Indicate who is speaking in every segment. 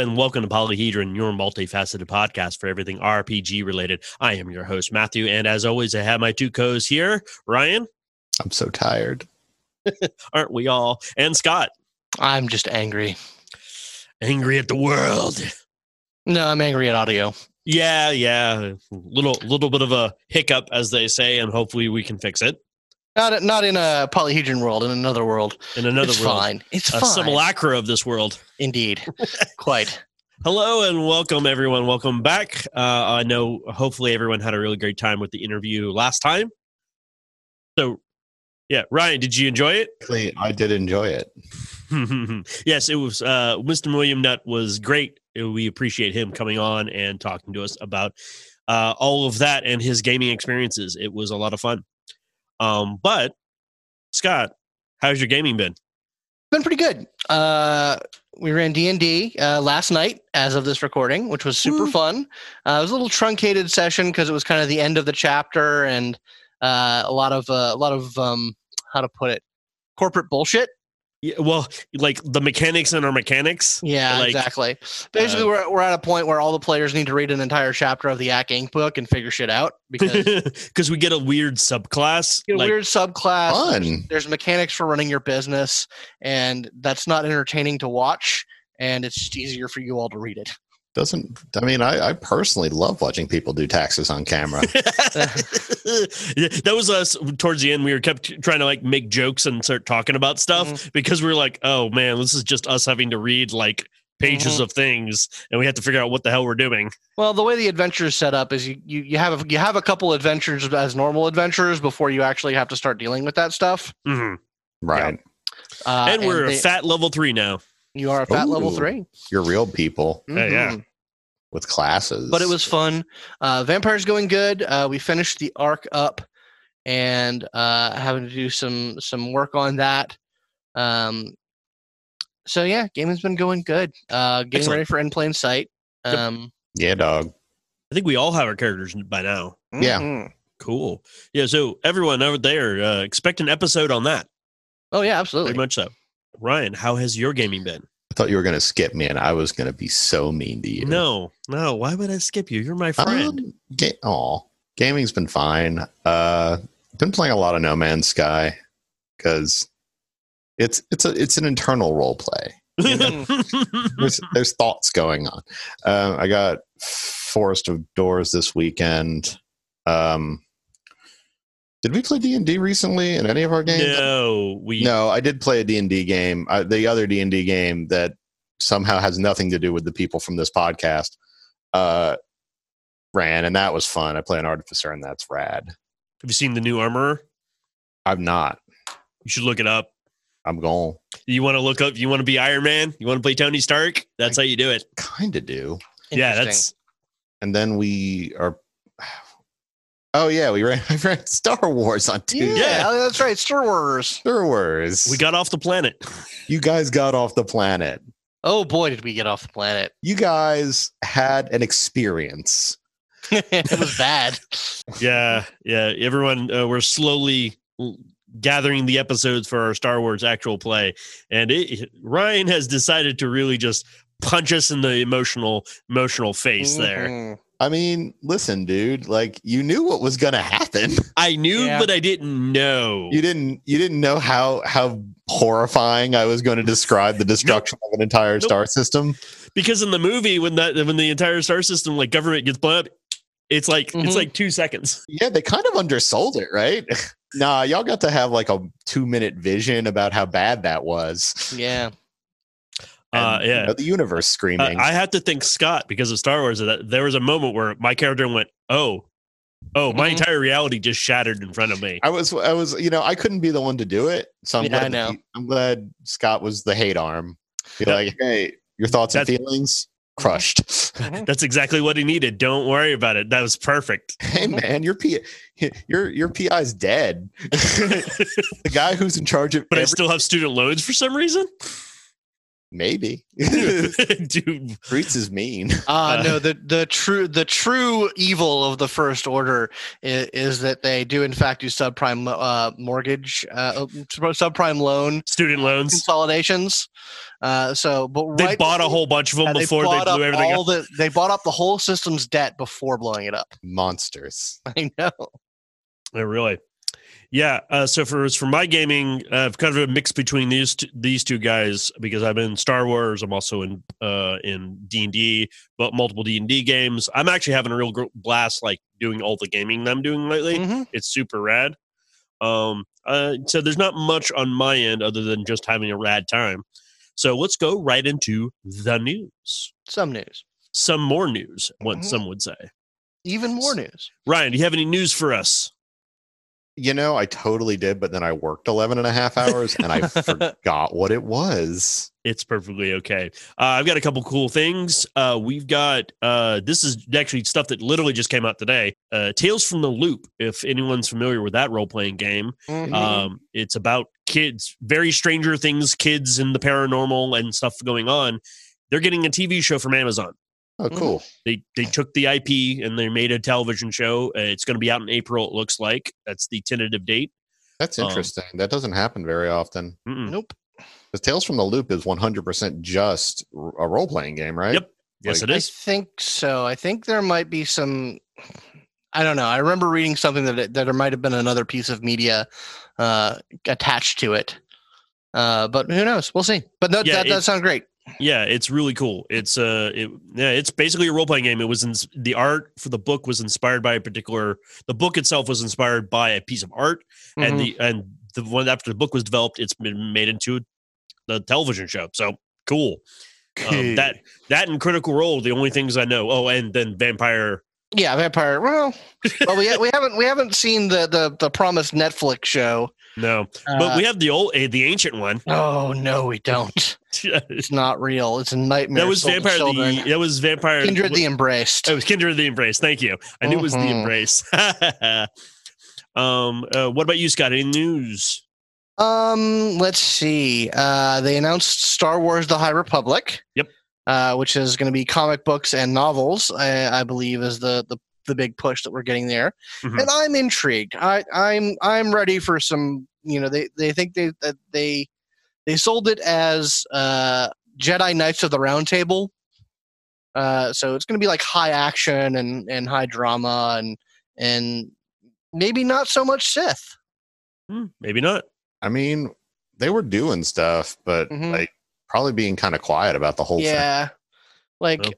Speaker 1: and welcome to Polyhedron, your multifaceted podcast for everything RPG related. I am your host, Matthew, and as always, I have my two co-hosts here, Ryan.
Speaker 2: I'm so tired.
Speaker 1: Aren't we all? And Scott.
Speaker 3: I'm just angry.
Speaker 1: Angry at the world.
Speaker 3: No, I'm angry at audio.
Speaker 1: Yeah, yeah. Little little bit of a hiccup, as they say, and hopefully we can fix it.
Speaker 3: Not not in a polyhedron world, in another world.
Speaker 1: In another world.
Speaker 3: it's
Speaker 1: world.
Speaker 3: fine. It's
Speaker 1: A
Speaker 3: fine.
Speaker 1: simulacra of this world.
Speaker 3: Indeed. Quite.
Speaker 1: Hello and welcome, everyone. Welcome back. Uh, I know hopefully everyone had a really great time with the interview last time. So, yeah, Ryan, did you enjoy it?
Speaker 2: I did enjoy it.
Speaker 1: yes, it was. Uh, Mr. William Nutt was great. Uh, We appreciate him coming on and talking to us about uh, all of that and his gaming experiences. It was a lot of fun. Um, but Scott, how's your gaming been?
Speaker 3: Been pretty good. Uh, we ran D and D uh, last night, as of this recording, which was super
Speaker 1: Woo.
Speaker 3: fun. Uh, it was a little truncated session because it was kind of the end of the chapter and uh, a lot of uh, a lot of um, how to put it, corporate bullshit.
Speaker 1: Yeah, well, like the mechanics and our mechanics.
Speaker 3: Yeah,
Speaker 1: Like,
Speaker 3: exactly. Basically,
Speaker 1: uh,
Speaker 3: we're we're at a point where all the players need to read an entire chapter of the Acq Inc. book and figure shit out because
Speaker 1: Because we get a weird subclass.
Speaker 3: you know,
Speaker 1: like,
Speaker 3: weird subclass.
Speaker 2: Fun.
Speaker 3: There's mechanics for running your business, and that's not entertaining to watch. And it's easier for you all to read it.
Speaker 2: Doesn't I mean I, I personally love watching people do taxes on camera.
Speaker 1: yeah, that was us towards the end. We were kept trying to like make jokes and start talking about stuff
Speaker 3: Mm-hmm.
Speaker 1: because we were like, oh man, this is just us having to read like pages
Speaker 3: Mhm.
Speaker 1: of things and we have to figure out what the hell we're doing.
Speaker 3: Well, the way the adventure is set up is you, you, you have a, you have a couple adventures as normal adventures before you actually have to start dealing with that stuff.
Speaker 1: Mhm.
Speaker 2: right.
Speaker 3: Uh,
Speaker 1: and we're
Speaker 3: they-
Speaker 1: fat level three now.
Speaker 3: you are a fat level three.
Speaker 2: You're real people
Speaker 1: Yeah, yeah.
Speaker 2: With classes.
Speaker 3: but it was fun. Uh, Vampire's going good. Uh, we finished the arc up, and uh, having to do some some work on that. Um, so yeah, gaming's been going good. Uh, getting
Speaker 1: Excellent.
Speaker 3: ready for In Plain Sight. Um,
Speaker 2: Yeah, dog.
Speaker 1: I think we all have our characters by now.
Speaker 2: Yeah.
Speaker 3: mhm.
Speaker 1: Cool. Yeah. So everyone over there, uh, expect an episode on that.
Speaker 3: Oh yeah,
Speaker 1: Very
Speaker 3: absolutely.
Speaker 1: much so. Ryan, how has your gaming been?
Speaker 2: I thought you were gonna skip me and I was gonna be so mean to you.
Speaker 1: No, no. Why would I skip you? You're my friend.
Speaker 2: Um, ga- aw, gaming's been fine. Uh been playing a lot of No Man's Sky because it's it's a it's an internal role play. there's there's thoughts going on. Um, I got Forest of Doors this weekend. Um, did we play D and D recently in any of our games?
Speaker 1: no, we.
Speaker 2: No, I did play a D and D game. Uh, the other D and D game that somehow has nothing to do with the people from this podcast uh, ran, and that was fun. I play an artificer, and that's rad.
Speaker 1: Have you seen the new Armorer?
Speaker 2: I'm not.
Speaker 1: You should look it up.
Speaker 2: I'm going.
Speaker 1: You want to look up? You want to be Iron Man? You want to play Tony Stark? That's how you do it.
Speaker 2: Kind of do.
Speaker 1: Yeah, that's
Speaker 2: And then we are. Oh yeah, we ran, I ran Star Wars on
Speaker 3: yeah,
Speaker 2: Tuesday.
Speaker 3: oh, that's right. Star Wars.
Speaker 2: Star Wars.
Speaker 1: we got off the planet.
Speaker 2: you guys got off the planet.
Speaker 3: Oh boy, did we get off the planet?
Speaker 2: You guys had an experience.
Speaker 3: it was bad.
Speaker 1: yeah, yeah. Everyone, uh, we're slowly gathering the episodes for our Star Wars actual play, and it, Ryan has decided to really just punch us in the emotional, emotional face. There,
Speaker 3: Mhm.
Speaker 2: I mean, listen, dude. Like you knew what was going to happen.
Speaker 1: I knew,
Speaker 3: Yeah.
Speaker 1: but I didn't know.
Speaker 2: You didn't. You didn't know how how horrifying I was going to describe the destruction of an entire
Speaker 1: Nope.
Speaker 2: star system.
Speaker 1: because in the movie, when that when the entire star system, like government, gets blown up, it's like
Speaker 3: Mhm.
Speaker 1: it's like two seconds.
Speaker 2: Yeah, they kind of undersold it, right? nah, y'all got to have like a two minute vision about how bad that was.
Speaker 3: Yeah.
Speaker 1: Uh,
Speaker 2: And, you
Speaker 1: yeah.
Speaker 2: know, the universe
Speaker 1: Uh,
Speaker 2: screaming.
Speaker 1: I have to thank Scott because of Star Wars. That there was a moment where my character went, "Oh, oh, my
Speaker 3: Mhm.
Speaker 1: entire reality just shattered in front of me."
Speaker 2: I was, I was, you know, I couldn't be the one to do it. So I'm
Speaker 3: Yeah, I
Speaker 2: glad.
Speaker 3: know.
Speaker 2: he- I'm glad Scott was the hate arm. Be
Speaker 1: Yeah.
Speaker 2: like, hey, your thoughts and
Speaker 1: That's-
Speaker 2: feelings crushed.
Speaker 1: That's exactly what he needed. Don't worry about it. That was perfect.
Speaker 2: hey man, your P, your your PI's dead. the guy who's in charge of
Speaker 1: But I still have student loans for some reason.
Speaker 2: Maybe.
Speaker 1: Dude,
Speaker 2: Fruits is mean.
Speaker 3: Uh,
Speaker 1: Uh,
Speaker 3: no, the the true the true evil of the first order is, is that they do in fact do subprime uh, mortgage uh, subprime loan
Speaker 1: student loans.
Speaker 3: consolidations. Uh, so, but
Speaker 1: They
Speaker 3: right
Speaker 1: bought a whole bunch of them
Speaker 3: yeah,
Speaker 1: before they,
Speaker 3: bought
Speaker 1: blew everything
Speaker 3: all
Speaker 1: up.
Speaker 3: the they bought up the whole system's debt before blowing it up.
Speaker 2: Monsters.
Speaker 3: I know.
Speaker 1: Oh, really? Yeah. Uh, so for for my gaming, uh, I've kind of a mix between these two, these two guys because I'm in Star Wars. I'm also in uh, in D and D, but multiple D and D games. I'm actually having a real gr- blast, like doing all the gaming that I'm doing lately.
Speaker 3: Mhm.
Speaker 1: It's super rad. Um, uh, so there's not much on my end other than just having a rad time. So let's go right into the news.
Speaker 3: Some news,
Speaker 1: Some more news, what
Speaker 3: Mhm.
Speaker 1: some would say.
Speaker 3: even more news.
Speaker 1: Ryan, do you have any news for us?
Speaker 2: You know, I totally did, but then I worked 11 and a half hours and I forgot what it was.
Speaker 1: It's perfectly okay. Uh, I've got a couple cool things. Uh, we've got uh, this is actually stuff that literally just came out today. Uh, Tales from the Loop. If anyone's familiar with that role playing game,
Speaker 3: Mhm.
Speaker 1: um, it's about kids, very Stranger Things kids and the paranormal and stuff going on. They're getting a TV show from Amazon.
Speaker 2: Oh, cool.
Speaker 1: They they took the IP and they made a television show. Uh, it's going to be out in April. It looks like that's the tentative date.
Speaker 2: That's
Speaker 1: Um,
Speaker 2: interesting. that doesn't happen very often.
Speaker 1: Mm-mm.
Speaker 3: nope.
Speaker 2: Because Tales from the Loop is 100% just a role playing game, right?
Speaker 1: Yep. Yes,
Speaker 2: Like-
Speaker 1: it
Speaker 3: I think so. I think there might be some. I don't know. I remember reading something that it, that there might have been another piece of media uh, attached to it. Uh, but who knows? We'll see. But no,
Speaker 1: Yeah,
Speaker 3: that does sound great.
Speaker 1: Yeah, it's really cool. It's uh, it, yeah, it's basically a role playing game. It was in, the art for the book was inspired by a particular. The book itself was inspired by a piece of art,
Speaker 3: Mhm.
Speaker 1: and the and the one after the book was developed, it's been made into the television show. So cool. Um, that that and Critical Role, the only things I know. Oh, and then Vampire.
Speaker 3: yeah, vampire. Well, well, we we haven't we haven't seen the the the promised Netflix show.
Speaker 1: No,
Speaker 3: Uh,
Speaker 1: but we have the old, uh, the ancient one.
Speaker 3: oh no, we don't. It's not real. It's a nightmare. That was
Speaker 1: Vampire. The that was Vampire.
Speaker 3: Kindred the Embraced.
Speaker 1: It was Kindred of the Embrace. Thank you. I knew it was the
Speaker 3: Mhm.
Speaker 1: Embrace. um, uh, what about you, Scott? Any news?
Speaker 3: Um, let's see. Uh, they announced Star Wars: The High Republic.
Speaker 1: Yep.
Speaker 3: Uh, which is going to be comic books and novels. I, I believe is the, the the big push that we're getting there,
Speaker 1: Mhm.
Speaker 3: and I'm intrigued. I I'm I'm ready for some. You know, they they think they that they they sold it as uh, Jedi Knights of the Round Table. Uh, so it's going to be like high action and and high drama and and maybe not so much Sith.
Speaker 1: Hmm, maybe not.
Speaker 2: I mean, they were doing stuff, but
Speaker 3: Mhm.
Speaker 2: like probably being kind of quiet about the whole thing.
Speaker 3: yeah like
Speaker 1: Well.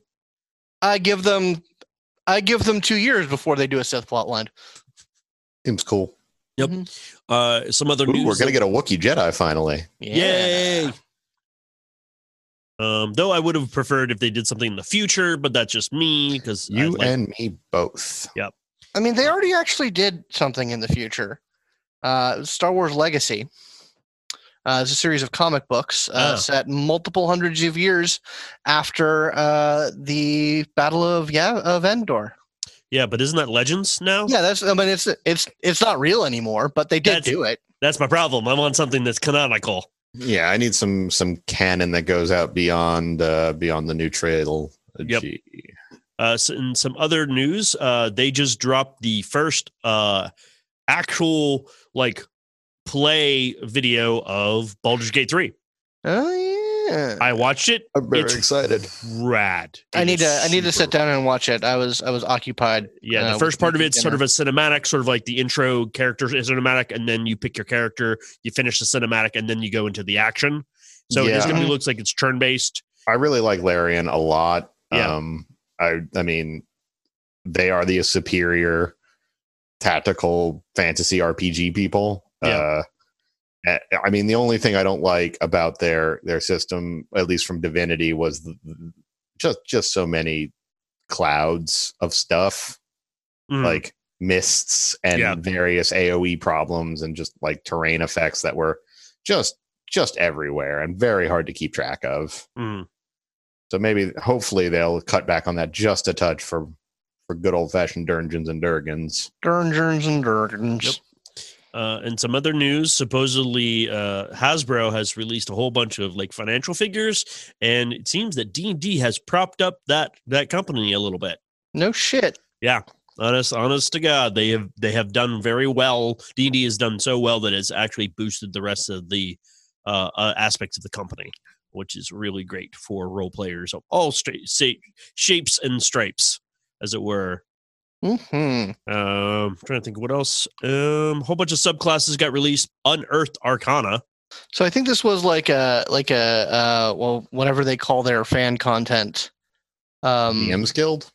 Speaker 3: i give them i give them two years before they do a sith plot line
Speaker 2: Seems cool.
Speaker 1: Yep. Uh, some other
Speaker 2: Ooh,
Speaker 1: news.
Speaker 2: we're gonna get a Wookiee Jedi finally.
Speaker 1: Yay! Um, though I would have preferred if they did something in the future, but that's just me because
Speaker 2: You and me both. Yep.
Speaker 3: I mean they already actually did something in the future uh star wars legacy uh, it's a series of comic books uh,
Speaker 1: Ah.
Speaker 3: set multiple hundreds of years after uh, the Battle of yeah of Endor.
Speaker 1: yeah, but isn't that Legends now?
Speaker 3: Yeah, that's I mean it's it's it's not real anymore, but they did
Speaker 1: That's-
Speaker 3: do it.
Speaker 1: That's my problem. I want something that's canonical.
Speaker 2: Yeah, I need some some canon that goes out beyond uh beyond the new trail.
Speaker 1: Yep. Uh, s- and some other news. Uh, they just dropped the first uh, actual like play video of Baldur's Gate Three.
Speaker 3: Oh yeah.
Speaker 1: I watched it.
Speaker 2: I'm very
Speaker 1: It's
Speaker 2: excited.
Speaker 1: Rad.
Speaker 3: I need to I need to sit down and watch it. I was I was occupied.
Speaker 1: Yeah,
Speaker 3: uh,
Speaker 1: the first part of
Speaker 3: making
Speaker 1: it's sort of a cinematic, sort of like the intro character is cinematic, and then you pick your character, you finish the cinematic, and then you go into the action. So it
Speaker 2: Yeah.
Speaker 1: just gonna be looks like it's turn based.
Speaker 2: I really like Larian a lot.
Speaker 1: Yeah.
Speaker 2: Um I I mean they are the superior tactical fantasy RPG people.
Speaker 1: Yeah.
Speaker 2: Uh I mean the only thing I don't like about their their system at least from Divinity was the, the- just just so many clouds of stuff
Speaker 1: Mm.
Speaker 2: like mists and
Speaker 1: Yeah.
Speaker 2: various AoE problems and just like terrain effects that were just just everywhere and very hard to keep track of.
Speaker 1: Mm.
Speaker 2: So maybe hopefully they'll cut back on that just a touch for for good old fashioned Dungeons and Durgans.
Speaker 3: Durgeons and Durgans.
Speaker 1: Yep. Uh, and some other news. Supposedly, uh, Hasbro has released a whole bunch of like financial figures, and it seems that D and D has propped up that that company a little bit.
Speaker 3: No shit.
Speaker 1: Yeah, honest, honest to God, they have they have done very well. D and D has done so well that it's actually boosted the rest of the uh, uh, aspects of the company, which is really great for role players of all stra- sa- shapes and stripes, as it were.
Speaker 3: Hmm
Speaker 1: Um, trying to think what else. Um, a whole bunch of subclasses got released. Unearthed Arcana.
Speaker 3: So I think this was like a like a uh, well whatever they call their fan content. Um,
Speaker 2: DM's Guild.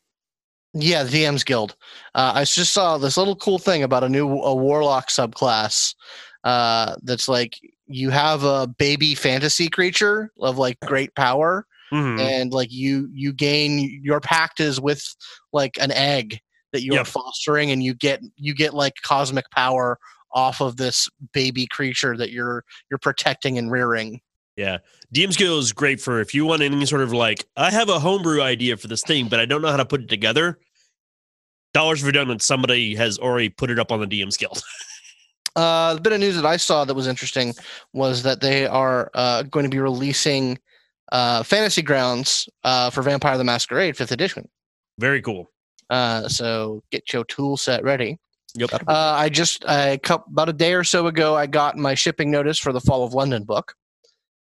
Speaker 3: Yeah, the DM's Guild. Uh, I just saw this little cool thing about a new a warlock subclass. Uh, that's like you have a baby fantasy creature of like great power,
Speaker 1: Mhm.
Speaker 3: and like you you gain your pact is with like an egg that you are
Speaker 1: Yep.
Speaker 3: fostering, and you get you get like cosmic power off of this baby creature that you're you're protecting and rearing.
Speaker 1: Yeah. DM's Guild is great for if you want any sort of like, I have a homebrew idea for this thing, but I don't know how to put it together. Dollars for done when somebody has already put it up on the DM's Guild.
Speaker 3: Uh, the bit of news that I saw that was interesting was that they are uh, going to be releasing uh, Fantasy Grounds uh, for Vampire the Masquerade Fifth Edition.
Speaker 1: Very cool.
Speaker 3: Uh, so get your tool set ready.
Speaker 1: Yep.
Speaker 3: Uh, I just I, about a day or so ago, I got my shipping notice for the Fall of London book.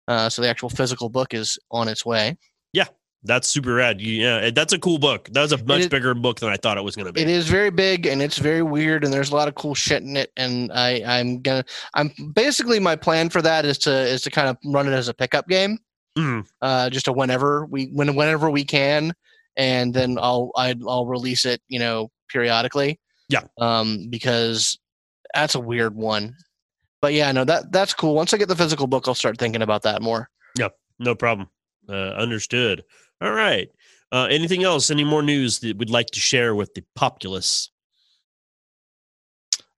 Speaker 3: Uh, so the actual physical book is on its way.
Speaker 1: Yeah, that's super rad. Yeah, that's a cool book. That was a much
Speaker 3: is-
Speaker 1: bigger book than I thought it was going to be.
Speaker 3: It is very big and it's very weird, and there's a lot of cool shit in it. And I, I'm gonna, I'm basically my plan for that is to is to kind of run it as a pickup game.
Speaker 1: Mhm.
Speaker 3: uh, just a whenever we when whenever we can, and then I'll I'd, I'll release it, you know, periodically.
Speaker 1: Yeah.
Speaker 3: Um, because that's a weird one, but yeah, no, that that's cool. Once I get the physical book, I'll start thinking about that more.
Speaker 1: Yeah, no problem. Uh, understood. All right. Uh, anything else? Any more news that we'd like to share with the populace?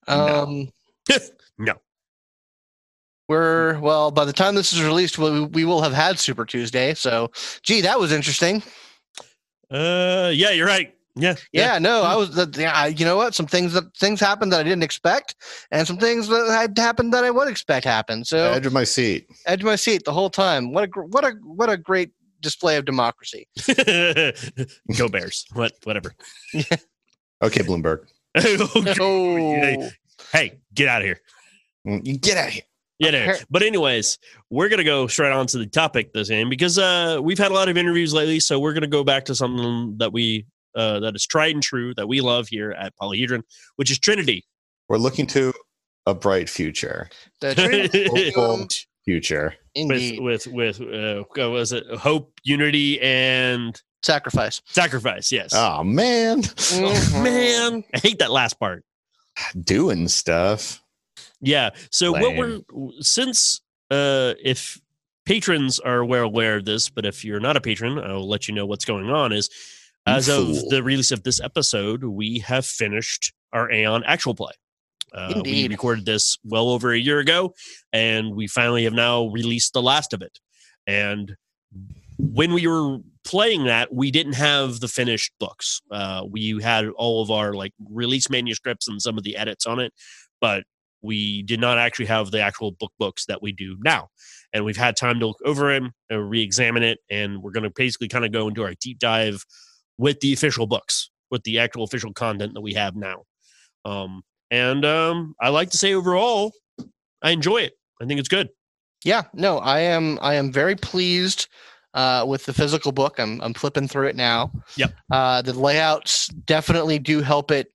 Speaker 2: No.
Speaker 3: Um,
Speaker 1: No.
Speaker 3: We're well. By the time this is released, we, we will have had Super Tuesday. So, gee, that was interesting.
Speaker 1: Uh, yeah, you're right. Yeah.
Speaker 3: Yeah, no, I was. that- Yeah, I- you know what? Some things that things happened that I didn't expect, and some things that had happened that I would expect happen. So,
Speaker 2: Edge of my seat.
Speaker 3: edge of my seat the whole time. What a gr- what a what a great display of democracy.
Speaker 1: Go Bears. What? Whatever.
Speaker 2: Okay, Bloomberg.
Speaker 3: Oh,
Speaker 1: hey, get out of here.
Speaker 2: Mm, You get out of here.
Speaker 1: Yeah, no. But anyways, we're gonna go straight on to the topic this game because uh, we've had a lot of interviews lately, so we're gonna go back to something that we uh, that is tried and true that we love here at Polyhedron, which is Trinity.
Speaker 2: We're looking to a bright future.
Speaker 3: the Trinity
Speaker 2: future.
Speaker 3: indeed
Speaker 1: with with with uh, what was it hope, unity, and
Speaker 3: sacrifice.
Speaker 1: sacrifice? Yes.
Speaker 2: Oh man,
Speaker 3: Mhm.
Speaker 1: Man, I hate that last part.
Speaker 2: doing stuff.
Speaker 1: Yeah. So what we're since uh if patrons are well aware of this, but if you're not a patron, I'll let you know what's going on is as of the release of this episode, we have finished our Aeon actual play. Uh, we recorded this well over a year ago, and we finally have now released the last of it. And when we were playing that, we didn't have the finished books. Uh, we had all of our like release manuscripts and some of the edits on it, but we did not actually have the actual book books that we do now. And we've had time to look over it, and re-examine it, and we're going to basically kind of go into our deep dive with the official books, with the actual official content that we have now. Um, and um, I like to say overall, I enjoy it. I think it's good.
Speaker 3: Yeah, no, I am I am very pleased uh, with the physical book. I'm I'm flipping through it now.
Speaker 1: Yep.
Speaker 3: Uh, the layouts definitely do help it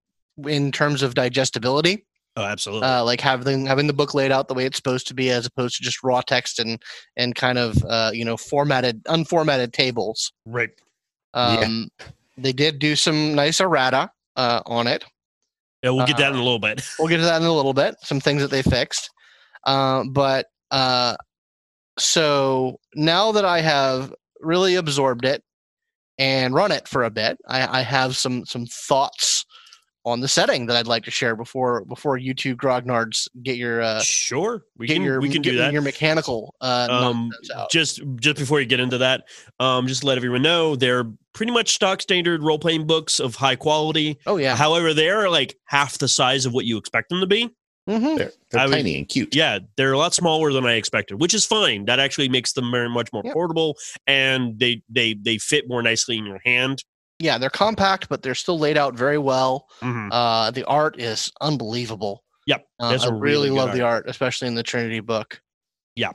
Speaker 3: in terms of digestibility.
Speaker 1: Oh, absolutely.
Speaker 3: Uh, like having having the book laid out the way it's supposed to be, as opposed to just raw text and and kind of uh, you know formatted unformatted tables.
Speaker 1: right.
Speaker 2: Yeah.
Speaker 3: Um, They did do some nice errata uh, on it.
Speaker 1: Yeah, we'll get that in
Speaker 3: Uh,
Speaker 1: a little bit.
Speaker 3: We'll get to that in a little bit. Some things that they fixed, uh, but uh, so now that I have really absorbed it and run it for a bit, I, I have some some thoughts on the setting that I'd like to share before before you two grognards get your uh,
Speaker 1: sure, we
Speaker 3: get
Speaker 1: can
Speaker 3: your
Speaker 1: we can
Speaker 3: get
Speaker 1: do that.
Speaker 3: your mechanical uh,
Speaker 1: Um,
Speaker 3: out.
Speaker 1: just just before you get into that, um, just to let everyone know they're pretty much stock standard role playing books of high quality.
Speaker 3: Oh yeah,
Speaker 1: However, they are like half the size of what you expect them to be.
Speaker 3: mm-hmm.
Speaker 2: They're, they're
Speaker 1: I would-
Speaker 2: tiny and cute.
Speaker 1: Yeah, they're a lot smaller than I expected, which is fine. That actually makes them very much more
Speaker 3: Yep.
Speaker 1: portable, and they they they fit more nicely in your hand.
Speaker 3: Yeah, they're compact, but they're still laid out very well.
Speaker 1: Mhm.
Speaker 3: Uh, the art is unbelievable.
Speaker 1: Yep,
Speaker 3: Uh,
Speaker 1: there's
Speaker 3: I
Speaker 1: a
Speaker 3: really,
Speaker 1: really good
Speaker 3: love the art, especially in the Trinity book.
Speaker 1: Yeah.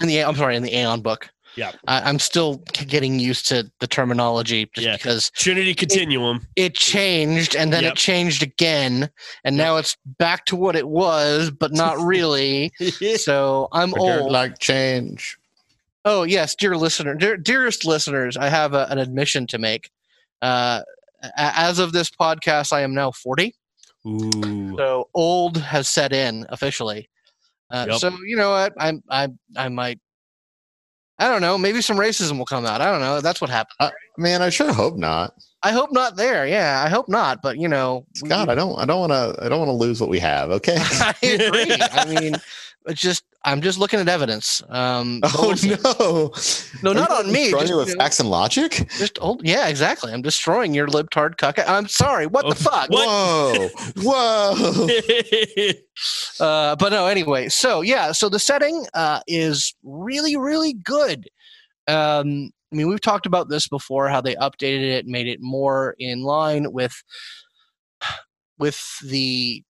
Speaker 3: In the I'm sorry, in the Aeon book.
Speaker 1: Yeah.
Speaker 3: I, I'm still getting used to the terminology just
Speaker 1: Yeah.
Speaker 3: because
Speaker 1: Trinity Continuum.
Speaker 3: it changed and then
Speaker 1: Yep.
Speaker 3: it changed again, and now it's back to what it was, but not really. so I'm
Speaker 2: I
Speaker 3: old.
Speaker 2: like change.
Speaker 3: Oh yes, dear listener, dear, dearest listeners, I have a, an admission to make. Uh, as of this podcast, I am now 40,
Speaker 1: Ooh.
Speaker 3: so old has set in officially. Uh,
Speaker 1: Yep.
Speaker 3: So you know what, I I I might. I don't know. Maybe some racism will come out. I don't know. That's what happened.
Speaker 2: Man, I sure hope not.
Speaker 3: I hope not there. Yeah, I hope not. But you know, we-
Speaker 2: God, I don't I don't wanna I don't wanna lose what we have, okay?
Speaker 3: I agree. I mean, it's just I'm just looking at evidence. Um,
Speaker 2: oh no.
Speaker 3: No,
Speaker 2: Are
Speaker 3: not on me,
Speaker 2: Destroying
Speaker 3: just,
Speaker 2: you with
Speaker 3: you know-
Speaker 2: facts and logic?
Speaker 3: Just oh yeah, exactly. I'm destroying your libtard cuck. I'm sorry. What
Speaker 1: Oh,
Speaker 3: the fuck?
Speaker 2: Whoa. Whoa.
Speaker 3: Uh, but no, anyway. So yeah, so the setting uh, is really, really good. Um, I mean, we've talked about this before, how they updated it, made it more in line with with the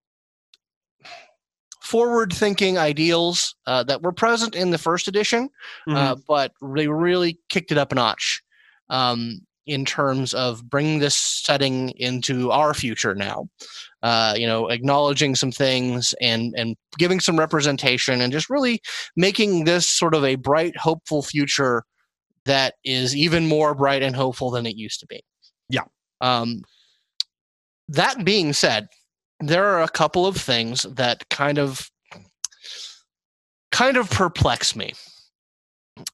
Speaker 3: forward-thinking ideals uh, that were present in the first edition.
Speaker 1: Mhm.
Speaker 3: uh, but they really kicked it up a notch um, in terms of bringing this setting into our future now. Uh, you know, acknowledging some things and and giving some representation, and just really making this sort of a bright, hopeful future that is even more bright and hopeful than it used to be.
Speaker 1: Yeah.
Speaker 3: Um, that being said, there are a couple of things that kind of kind of perplex me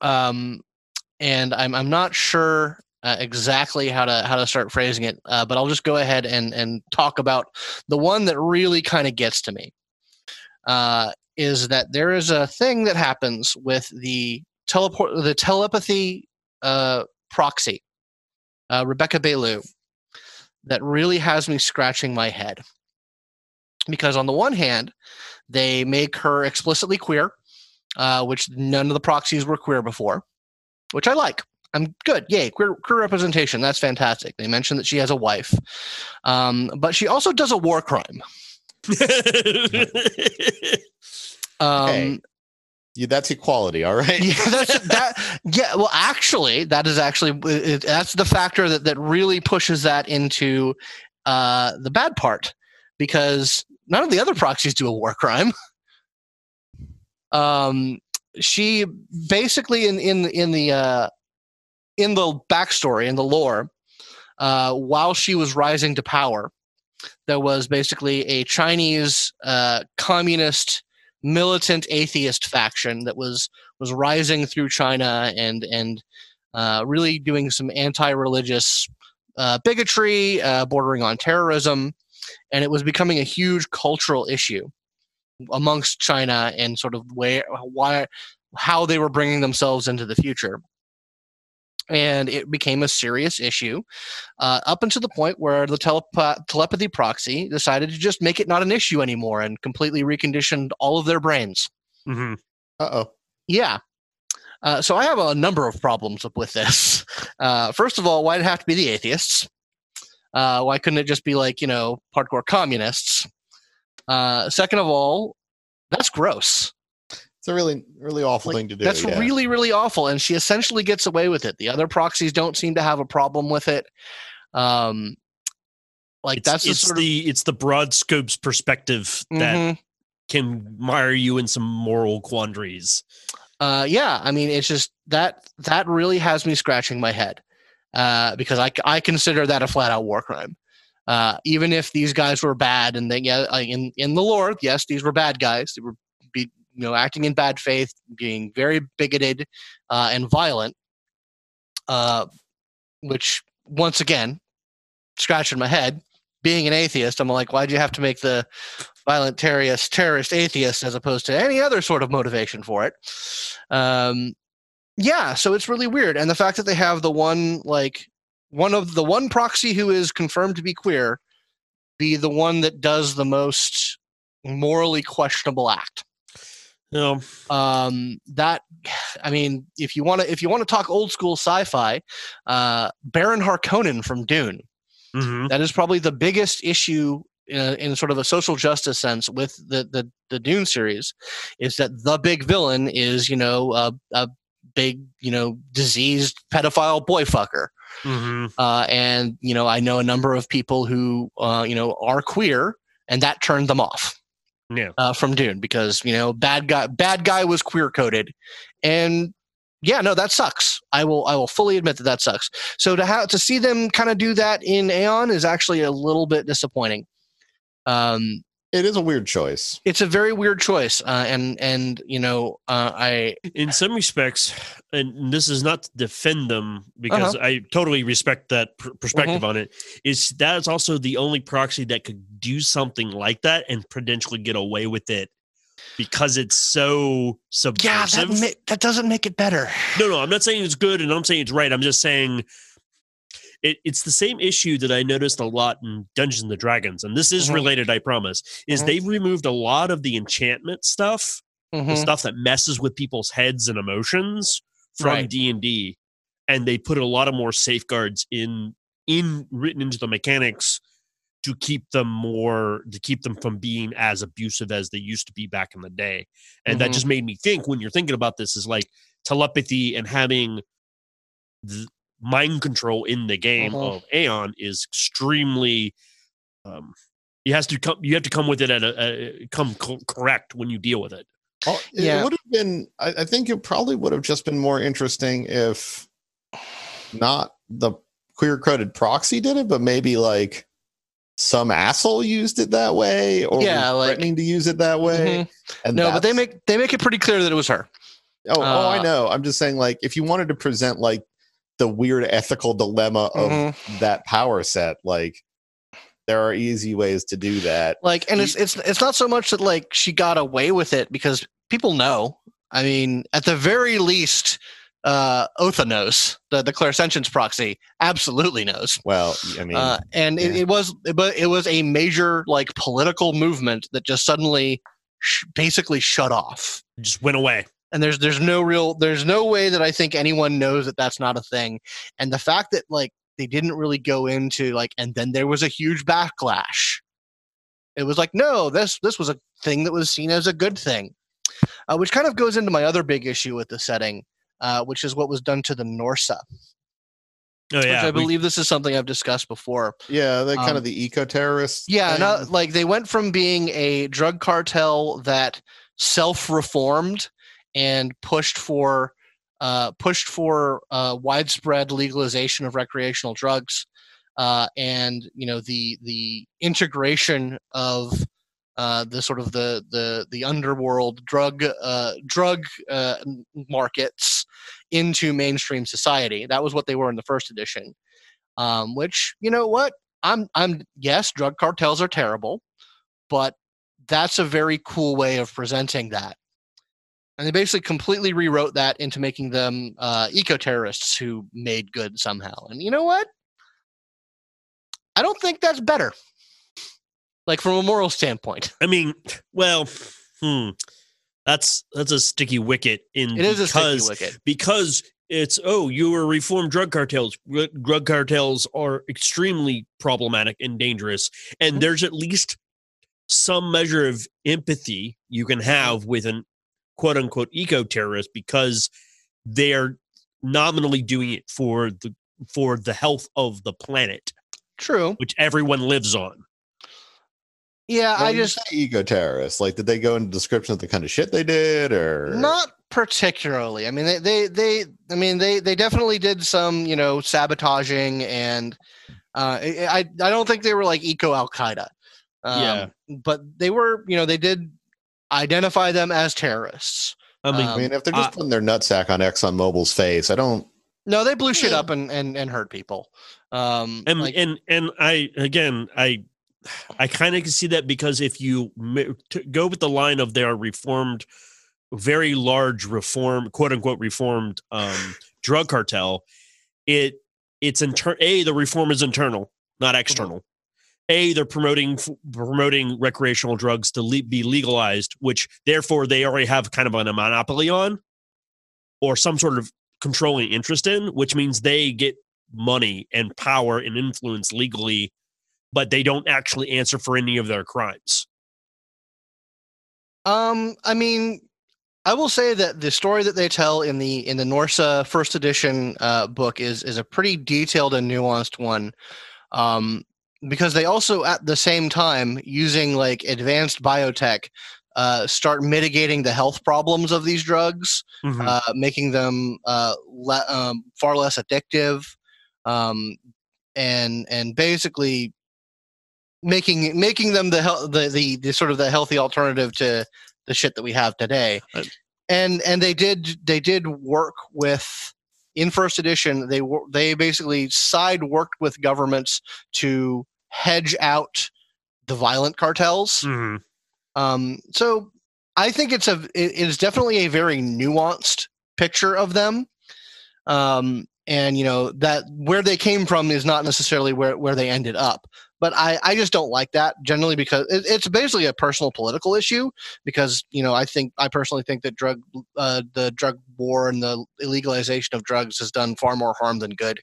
Speaker 3: um, and I'm I'm not sure uh, exactly how to how to start phrasing it, uh, but I'll just go ahead and and talk about the one that really kind of gets to me. Uh, is that there is a thing that happens with the teleport the telepathy uh, proxy, uh, Rebecca Belu, that really has me scratching my head. Because on the one hand, they make her explicitly queer, uh, which none of the proxies were queer before, which I like. I'm good. Yay, queer, queer representation. That's fantastic. They mentioned that she has a wife, um, but she also does a war crime. Um,
Speaker 2: Hey. You, that's equality, all right?
Speaker 3: yeah, that's that. Yeah, well, actually, that is actually it, that's the factor that that really pushes that into uh, the bad part because none of the other proxies do a war crime. Um, she basically in in in the uh, in the backstory in the lore, uh, while she was rising to power, there was basically a Chinese uh, communist militant atheist faction that was was rising through China and and uh, really doing some anti-religious uh, bigotry, uh, bordering on terrorism, and it was becoming a huge cultural issue amongst China and sort of where why how they were bringing themselves into the future. And it became a serious issue uh, up until the point where the telepa- telepathy proxy decided to just make it not an issue anymore and completely reconditioned all of their brains.
Speaker 1: Mhm.
Speaker 2: Uh oh.
Speaker 3: Yeah. Uh, so I have a number of problems with this. Uh, first of all, why did it have to be the atheists? Uh, why couldn't it just be like you know hardcore communists? Uh, second of all, that's gross.
Speaker 2: It's a really, really awful
Speaker 3: Like,
Speaker 2: thing to do.
Speaker 3: That's
Speaker 2: yeah.
Speaker 3: really, really awful. And she essentially gets away with it. The other proxies don't seem to have a problem with it. Um, like
Speaker 1: it's,
Speaker 3: that's the
Speaker 1: it's
Speaker 3: sort
Speaker 1: the it's the broad scopes perspective
Speaker 3: of
Speaker 1: that
Speaker 3: Mhm.
Speaker 1: can mire you in some moral quandaries.
Speaker 3: Uh, yeah, I mean, it's just that that really has me scratching my head uh, because I, I consider that a flat out war crime. Uh, even if these guys were bad and they yeah, in in the lore, yes, these were bad guys. They were be, you know acting in bad faith, being very bigoted uh, and violent. Uh, which once again, scratching my head. Being an atheist, I'm like, why do you have to make the violent terrorist terrorist atheist as opposed to any other sort of motivation for it? Um, yeah, so it's really weird, and the fact that they have the one like one of the one proxy who is confirmed to be queer be the one that does the most morally questionable act.
Speaker 1: No.
Speaker 3: Um, that, I mean, if you want to, if you want to talk old school sci-fi, uh, Baron Harkonnen from Dune.
Speaker 1: hmm
Speaker 3: That is probably the biggest issue in, a, in sort of a social justice sense with the, the the Dune series, is that the big villain is you know a, a big you know diseased pedophile boy fucker.
Speaker 1: hmm
Speaker 3: Uh, and you know, I know a number of people who uh, you know are queer, and that turned them off
Speaker 1: Yeah.
Speaker 3: uh, from Dune because you know bad guy bad guy was queer coded, and yeah, no, that sucks. I will I will fully admit that that sucks. So to have to see them kind of do that in Aeon is actually a little bit disappointing. Um,
Speaker 2: It is a weird choice.
Speaker 3: it's a very weird choice, uh, and and you know, uh, I
Speaker 1: In some respects, and this is not to defend them because
Speaker 3: Uh-huh.
Speaker 1: I totally respect that pr- perspective
Speaker 3: Mm-hmm.
Speaker 1: on it. Is that is also the only proxy that could do something like that and potentially get away with it because it's so
Speaker 3: yeah,
Speaker 1: subversive.
Speaker 3: that ma- that doesn't make it better.
Speaker 1: No, no, I'm not saying it's good and I'm saying it's right. I'm just saying it, it's the same issue that I noticed a lot in Dungeons and Dragons, and this is
Speaker 3: Mhm.
Speaker 1: related, I promise. Is
Speaker 3: Mhm.
Speaker 1: they've removed a lot of the enchantment stuff, the
Speaker 3: Mhm.
Speaker 1: stuff that messes with people's heads and emotions from D and D, and they put a lot of more safeguards in in written into the mechanics to keep them more to keep them from being as abusive as they used to be back in the day and that
Speaker 3: Mhm.
Speaker 1: just made me think when you're thinking about this is like telepathy and having the mind control in the game
Speaker 3: Mhm.
Speaker 1: of Aeon is extremely um you has to come you have to come with it at a, a come co- correct when you deal with it
Speaker 2: Oh, it
Speaker 3: Yeah.
Speaker 2: would have been. I, I think it probably would have just been more interesting if not the queer coded proxy did it, but maybe like some asshole used it that way, or
Speaker 3: Yeah,
Speaker 2: was
Speaker 3: like-
Speaker 2: threatening to use it that way.
Speaker 3: Mhm.
Speaker 2: And
Speaker 3: No, but they make they make it pretty clear that it was her.
Speaker 2: Oh, oh, I
Speaker 3: uh,
Speaker 2: know. I'm just saying, like, if you wanted to present like the weird ethical dilemma of
Speaker 3: Mhm.
Speaker 2: that power set, like there are easy ways to do that.
Speaker 3: Like, and it's it's it's not so much that like she got away with it because people know. I mean, at the very least, uh, Otha knows the the clairsentience proxy absolutely knows.
Speaker 2: Well, I mean,
Speaker 3: Uh, and it,
Speaker 2: yeah.
Speaker 3: it was but it was a major like political movement that just suddenly sh- basically shut off.
Speaker 1: just went away
Speaker 3: and there's there's no real there's no way that I think anyone knows that that's not a thing. And the fact that like they didn't really go into like and then there was a huge backlash. It was like no, this this was a thing that was seen as a good thing, uh, which kind of goes into my other big issue with the setting, uh, which is what was done to the Norça.
Speaker 1: oh
Speaker 3: which
Speaker 1: yeah
Speaker 3: I
Speaker 1: we-
Speaker 3: believe this is something I've discussed before.
Speaker 2: yeah, the kind
Speaker 3: um,
Speaker 2: of the eco terrorists.
Speaker 3: Yeah, not, like they went from being a drug cartel that self-reformed and pushed for uh, pushed for uh, widespread legalization of recreational drugs, uh, and you know the the integration of uh, the sort of the the the underworld drug uh, drug uh, markets into mainstream society. That was what they were in the first edition. Um, which you know what I'm I'm yes, drug cartels are terrible, but that's a very cool way of presenting that. And they basically completely rewrote that into making them uh, eco terrorists who made good somehow. And you know what? I don't think that's better. Like from a moral standpoint,
Speaker 1: I mean, well, hmm, that's that's a sticky wicket in
Speaker 3: it is a sticky
Speaker 1: because
Speaker 3: wicket.
Speaker 1: because it's oh you were reformed drug cartels. Drug cartels are extremely problematic and dangerous, and
Speaker 3: Mhm.
Speaker 1: there's at least some measure of empathy you can have with an quote unquote eco terrorists because they're nominally doing it for the for the health of the planet,
Speaker 3: True.
Speaker 1: which everyone lives on.
Speaker 3: Yeah,
Speaker 2: Well,
Speaker 3: I just
Speaker 2: eco terrorists. Like, did they go into description of the kind of shit they did, or
Speaker 3: Not particularly. I mean, they, they, they, I mean, they, they definitely did some, you know, sabotaging, and uh, I, I I don't think they were like eco Al Qaeda. Um,
Speaker 1: Yeah.
Speaker 3: but they were, you know, they did identify them as terrorists.
Speaker 1: I mean,
Speaker 2: I mean, if they're just
Speaker 1: Uh,
Speaker 2: putting their nutsack on Exxon Mobil's face, I don't.
Speaker 3: No, they blew shit up and and and hurt people. Um,
Speaker 1: and
Speaker 3: like,
Speaker 1: and and I again I I kind of can see that because if you to go with the line of their reformed, very large reform quote unquote reformed um, drug cartel, it it's inter- a the reform is internal not external, a they're promoting promoting recreational drugs to le- be legalized, which therefore they already have kind of a monopoly on, or some sort of controlling interest in, which means they get money and power and influence legally, but they don't actually answer for any of their crimes.
Speaker 3: Um, I mean, I will say that the story that they tell in the in the Norça first edition uh, book is is a pretty detailed and nuanced one. Um, because they also at the same time using like advanced biotech uh, start mitigating the health problems of these drugs,
Speaker 1: Mhm.
Speaker 3: uh, making them uh, le- um, far less addictive, um, and and basically making making them the, hel- the the the sort of the healthy alternative to the shit that we have today.
Speaker 1: Uh,
Speaker 3: And and they did they did work with in first edition they were they basically side worked with governments to hedge out the violent cartels.
Speaker 1: Mhm.
Speaker 3: Um, so I think it's a it is definitely a very nuanced picture of them. Um, and you know that where they came from is not necessarily where where they ended up. But I, I just don't like that generally because it, it's basically a personal political issue. Because you know I think I personally think that drug uh, the drug war and the illegalization of drugs has done far more harm than good.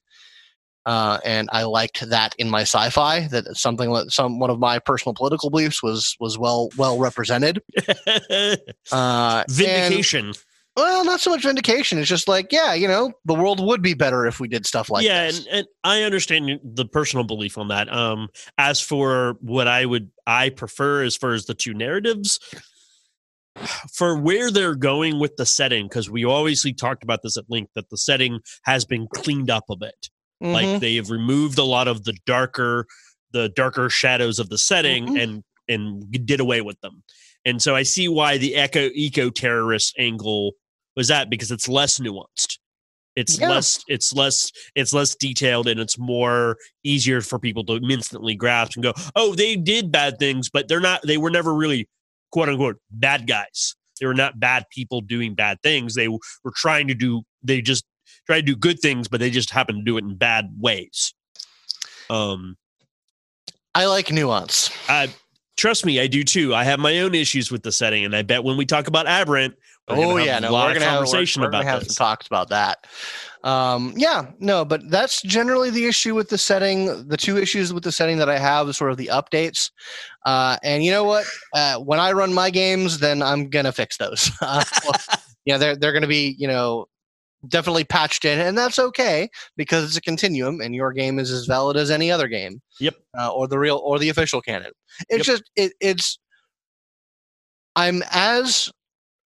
Speaker 3: Uh, and I liked that in my sci-fi that something that some one of my personal political beliefs was was well well represented. Uh, and-
Speaker 1: Vindication.
Speaker 3: well, not so much vindication. It's just like, yeah, you know, the world would be better if we did stuff like
Speaker 1: yeah,
Speaker 3: this.
Speaker 1: and, and I understand the personal belief on that. Um, as for what I would I prefer as far as the two narratives, for where they're going with the setting, because we obviously talked about this at length that the setting has been cleaned up a bit.
Speaker 3: Mhm.
Speaker 1: Like they have removed a lot of the darker, the darker shadows of the setting
Speaker 3: Mhm.
Speaker 1: and and did away with them. And so I see why the eco eco terrorist angle was that because it's less nuanced. It's
Speaker 3: Yeah.
Speaker 1: less it's less it's less detailed and it's more easier for people to instantly grasp and go, "Oh, they did bad things, but they're not they were never really quote unquote bad guys. They were not bad people doing bad things. They were trying to do they just try to do good things, but they just happen to do it in bad ways." Um
Speaker 3: I like nuance.
Speaker 1: I trust me, I do too. I have my own issues with the setting, and I bet when we talk about Aberrant, we're
Speaker 3: oh yeah,
Speaker 1: a
Speaker 3: no,
Speaker 1: lot
Speaker 3: we're
Speaker 1: of
Speaker 3: gonna have, we're,
Speaker 1: conversation
Speaker 3: we're
Speaker 1: about
Speaker 3: have
Speaker 1: this.
Speaker 3: some talks about that. Um, yeah, no, but that's generally the issue with the setting. The two issues with the setting that I have is sort of the updates. Uh, and you know what? Uh, when I run my games, then I'm gonna fix those. Uh, well, yeah, they're they're gonna be you know definitely patched in, and that's okay because it's a continuum, and your game is as valid as any other game.
Speaker 1: Yep.
Speaker 3: Uh, or the real or the official canon. It's
Speaker 1: Yep.
Speaker 3: just it, it's. I'm as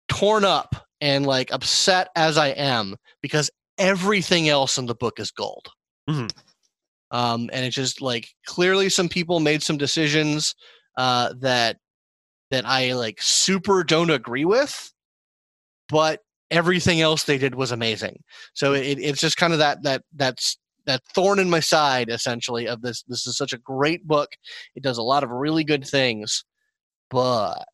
Speaker 3: torn up and like upset as I am because everything else in the book is gold.
Speaker 1: Mhm.
Speaker 3: Um, and it's just like clearly some people made some decisions uh, that that I like super don't agree with, but everything else they did was amazing. So it, it's just kind of that that that's that thorn in my side essentially of this. This is such a great book. It does a lot of really good things, but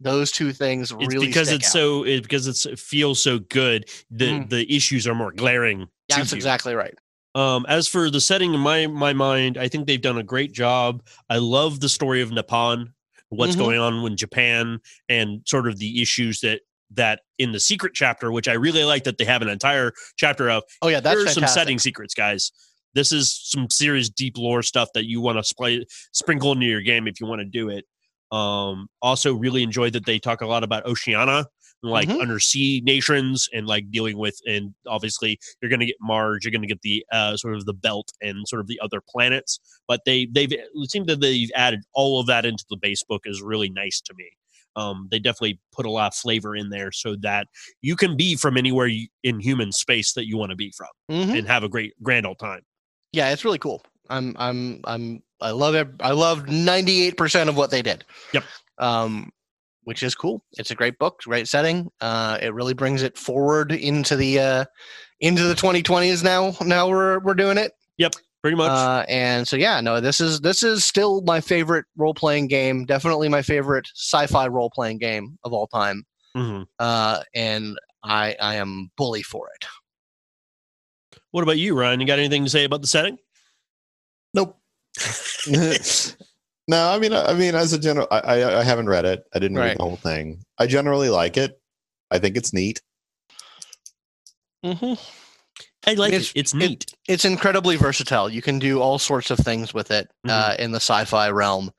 Speaker 3: those two things
Speaker 1: It's
Speaker 3: really
Speaker 1: because it's
Speaker 3: out.
Speaker 1: so it, because it's, it feels so good. The
Speaker 3: Mhm.
Speaker 1: the issues are more glaring.
Speaker 3: That's exactly right.
Speaker 1: Um, as for the setting in my my mind, I think they've done a great job. I love the story of Nippon, what's
Speaker 3: Mhm.
Speaker 1: going on in Japan, and sort of the issues that that in the secret chapter, which I really like that they have an entire chapter of.
Speaker 3: Oh yeah, that's
Speaker 1: Here are some setting secrets, guys. This is some serious deep lore stuff that you want to splay, sprinkle into your game if you want to do it. Um, also, really enjoyed that they talk a lot about Oceania, and like
Speaker 3: Mhm.
Speaker 1: undersea nations, and like dealing with, and obviously you're going to get Mars, you're going to get the uh, sort of the belt and sort of the other planets. But they they've it seemed that they've added all of that into the base book is really nice to me. Um, they definitely put a lot of flavor in there so that you can be from anywhere you, in human space that you want to be from
Speaker 3: Mhm.
Speaker 1: and have a great grand old time.
Speaker 3: Yeah, it's really cool. I'm I'm I'm I love it. I love 98% of what they did.
Speaker 1: Yep.
Speaker 3: Um which is cool. It's a great book, great setting. Uh it really brings it forward into the uh into the 2020s now. Now we're we're doing it.
Speaker 1: Pretty much.
Speaker 3: Uh and so yeah, no, this is this is still my favorite role-playing game. Definitely my favorite sci-fi role-playing game of all time.
Speaker 1: Mhm.
Speaker 3: Uh and I I am bully for it.
Speaker 1: What about you, Ryan? You got anything to say about the setting?
Speaker 2: Nope. No, I mean, I mean, as a general, I, I, I haven't read it. I didn't
Speaker 3: Right.
Speaker 2: read the whole thing. I generally like it. I think it's neat.
Speaker 3: hmm
Speaker 1: I like
Speaker 3: It's-
Speaker 1: it. It's
Speaker 3: it-
Speaker 1: neat.
Speaker 3: It's incredibly versatile. You can do all sorts of things with it uh, in the sci-fi realm.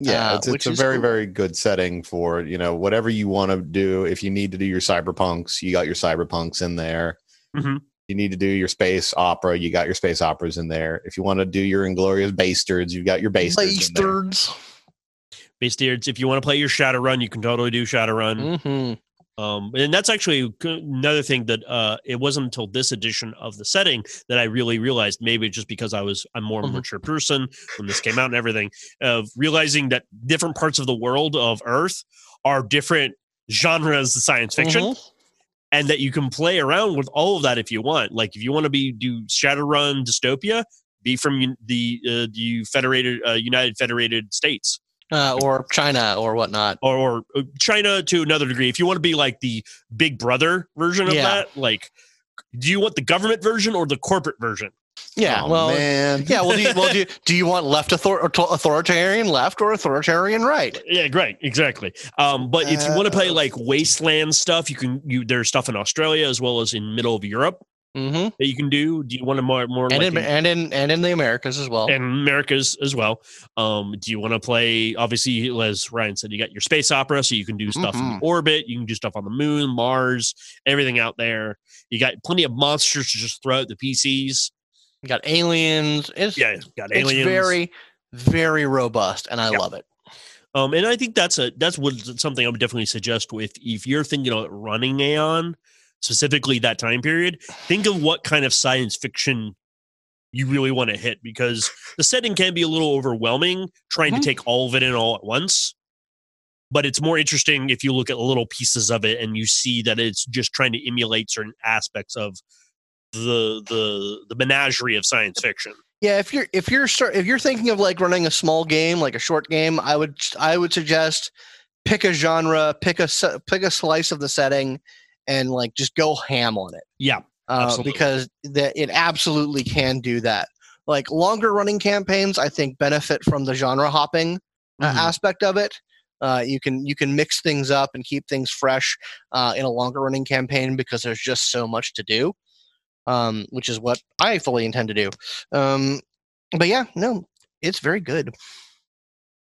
Speaker 2: Yeah,
Speaker 3: Uh,
Speaker 2: it's, it's a very,
Speaker 3: cool.
Speaker 2: very good setting for you know whatever you want to do. If you need to do your cyberpunks, you got your cyberpunks in there.
Speaker 1: Mhm.
Speaker 2: You need to do your space opera, you got your space operas in there. If you want to do your inglorious bastards, you've got your bastards. in there.
Speaker 3: Bastards.
Speaker 1: Bastards. If you want to play your Shadowrun, you can totally do Shadowrun.
Speaker 3: hmm
Speaker 1: Um, and that's actually another thing that uh, it wasn't until this edition of the setting that I really realized. Maybe just because I was I'm more a
Speaker 3: Mhm.
Speaker 1: mature person when this came out and everything of realizing that different parts of the world of Earth are different genres of science fiction,
Speaker 3: Mhm.
Speaker 1: and that you can play around with all of that if you want. Like if you want to be do Shadowrun dystopia, be from the uh, the Federated uh, United Federated States
Speaker 3: Uh, or China or whatnot.
Speaker 1: or, or uh, China to another degree. If you want to be like the Big Brother version of
Speaker 3: Yeah.
Speaker 1: that, like, do you want the government version or the corporate version?
Speaker 3: Yeah.
Speaker 2: Oh,
Speaker 3: well.
Speaker 2: man.
Speaker 3: Yeah. Well, do you, well, do you, do you want left author- authoritarian left or authoritarian right?
Speaker 1: Yeah, great, exactly. Um, but if you want to play
Speaker 2: Uh,
Speaker 1: like wasteland stuff, you can. You there's stuff in Australia as well as in middle of Europe
Speaker 3: Mm-hmm.
Speaker 1: that you can do. Do you want to more more
Speaker 3: And in and in and in the Americas as well.
Speaker 1: and Americas as well. Um, do you want to play? Obviously, as Ryan said, you got your space opera, so you can do stuff in
Speaker 3: Mhm.
Speaker 1: orbit. You can do stuff on the moon, Mars, everything out there. You got plenty of monsters to just throw at the PCs.
Speaker 3: You got aliens. It's
Speaker 1: Yeah, got
Speaker 3: it's
Speaker 1: aliens.
Speaker 3: very very robust, and I
Speaker 1: Yeah.
Speaker 3: love it.
Speaker 1: Um, and I think that's a that's what something I would definitely suggest with if you're thinking about running Aeon, specifically that time period. Think of what kind of science fiction you really want to hit because the setting can be a little overwhelming trying
Speaker 3: Mhm.
Speaker 1: to take all of it in all at once. But it's more interesting if you look at little pieces of it and you see that it's just trying to emulate certain aspects of the the the menagerie of science fiction.
Speaker 3: Yeah, if you're if you're start, if you're thinking of like running a small game, like a short game, I would I would suggest pick a genre, pick a pick a slice of the setting, and like just go ham on it.
Speaker 1: Yeah,
Speaker 3: uh, because that it absolutely can do that. Like longer running campaigns, I think benefit from the genre hopping uh,
Speaker 1: Mhm.
Speaker 3: aspect of it. Uh, you can you can mix things up and keep things fresh uh, in a longer running campaign because there's just so much to do, um, which is what I fully intend to do. Um, but yeah, no, it's very good.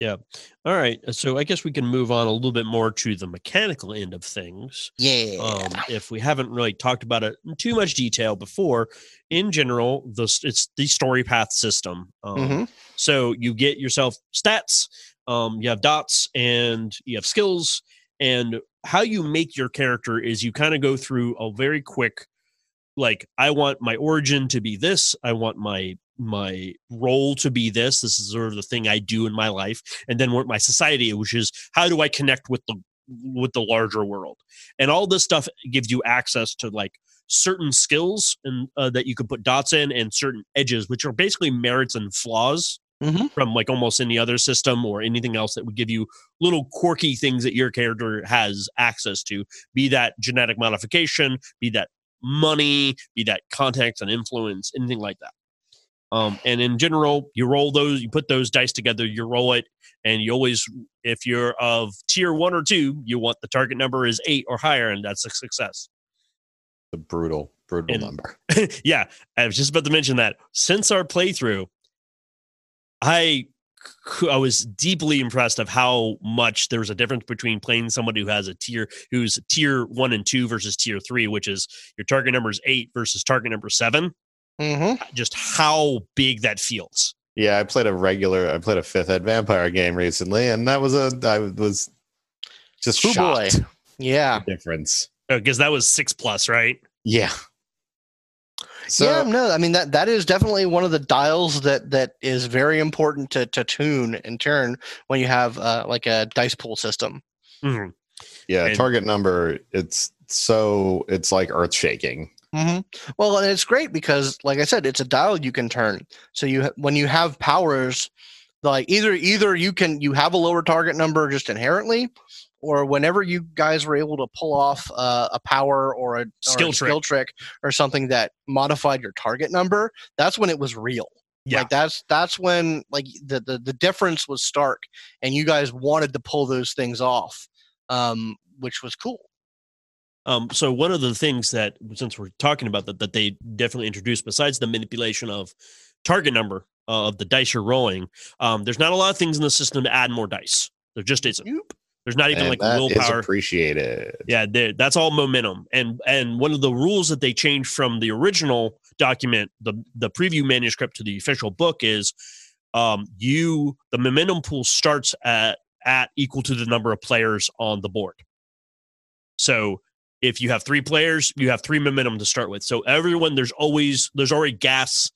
Speaker 1: All right. So I guess we can move on a little bit more to the mechanical end of things.
Speaker 3: Yeah,
Speaker 1: Um, if we haven't really talked about it in too much detail before, in general, the it's the story path system. Um,
Speaker 3: Mhm.
Speaker 1: So you get yourself stats, um, you have dots, and you have skills. And how you make your character is you kind of go through a very quick, like I want my origin to be this. I want my my role to be this. This is sort of the thing I do in my life, and then what my society, which is how do I connect with the with the larger world, and all this stuff gives you access to like certain skills and uh, that you can put dots in and certain edges which are basically merits and flaws
Speaker 3: Mhm.
Speaker 1: from like almost any other system or anything else that would give you little quirky things that your character has access to be that genetic modification be that money be that context and influence anything like that um, and in general you roll those you put those dice together you roll it and you always if you're of tier one or two you want the target number is eight or higher and that's a success
Speaker 2: The brutal, brutal
Speaker 1: And-
Speaker 2: number.
Speaker 1: yeah, I was just about to mention that. Since our playthrough, I I was deeply impressed of how much there was a difference between playing somebody who has a tier who's tier one and two versus tier three, which is your target number is eight versus target number seven.
Speaker 3: Mhm.
Speaker 1: Just how big that feels.
Speaker 2: Yeah, I played a regular. I played a fifth ed vampire game recently, and that was a. I was just
Speaker 3: Oh, boy.
Speaker 2: shocked.
Speaker 3: yeah.
Speaker 2: the difference.
Speaker 1: Because that was six plus, right?
Speaker 2: Yeah. So
Speaker 3: yeah, no, I mean that that is definitely one of the dials that that is very important to to tune and turn when you have uh, like a dice pool system.
Speaker 1: Mhm.
Speaker 2: yeah,
Speaker 1: and-
Speaker 2: target number. It's so it's like earth shaking.
Speaker 3: Hmm Well, and it's great because, like I said, it's a dial you can turn. So you when you have powers, like either either you can you have a lower target number just inherently, or whenever you guys were able to pull off uh, a power or a or
Speaker 1: Skill
Speaker 3: a
Speaker 1: trick.
Speaker 3: skill trick or something that modified your target number, that's when it was real.
Speaker 1: Yeah.
Speaker 3: Like that's that's when like the, the the difference was stark, and you guys wanted to pull those things off, um, which was cool.
Speaker 1: Um, so one of the things that, since we're talking about that, that they definitely introduced, besides the manipulation of target number uh, of the dice you're rolling, um, there's not a lot of things in the system to add more dice. There just isn't. There's not even
Speaker 2: And
Speaker 1: like
Speaker 2: that is
Speaker 1: willpower.
Speaker 2: appreciated.
Speaker 1: Yeah, that's all momentum. And and one of the rules that they changed from the original document, the the preview manuscript to the official book is um you the momentum pool starts at at equal to the number of players on the board. So if you have three players, you have three momentum to start with. So everyone there's always there's already gas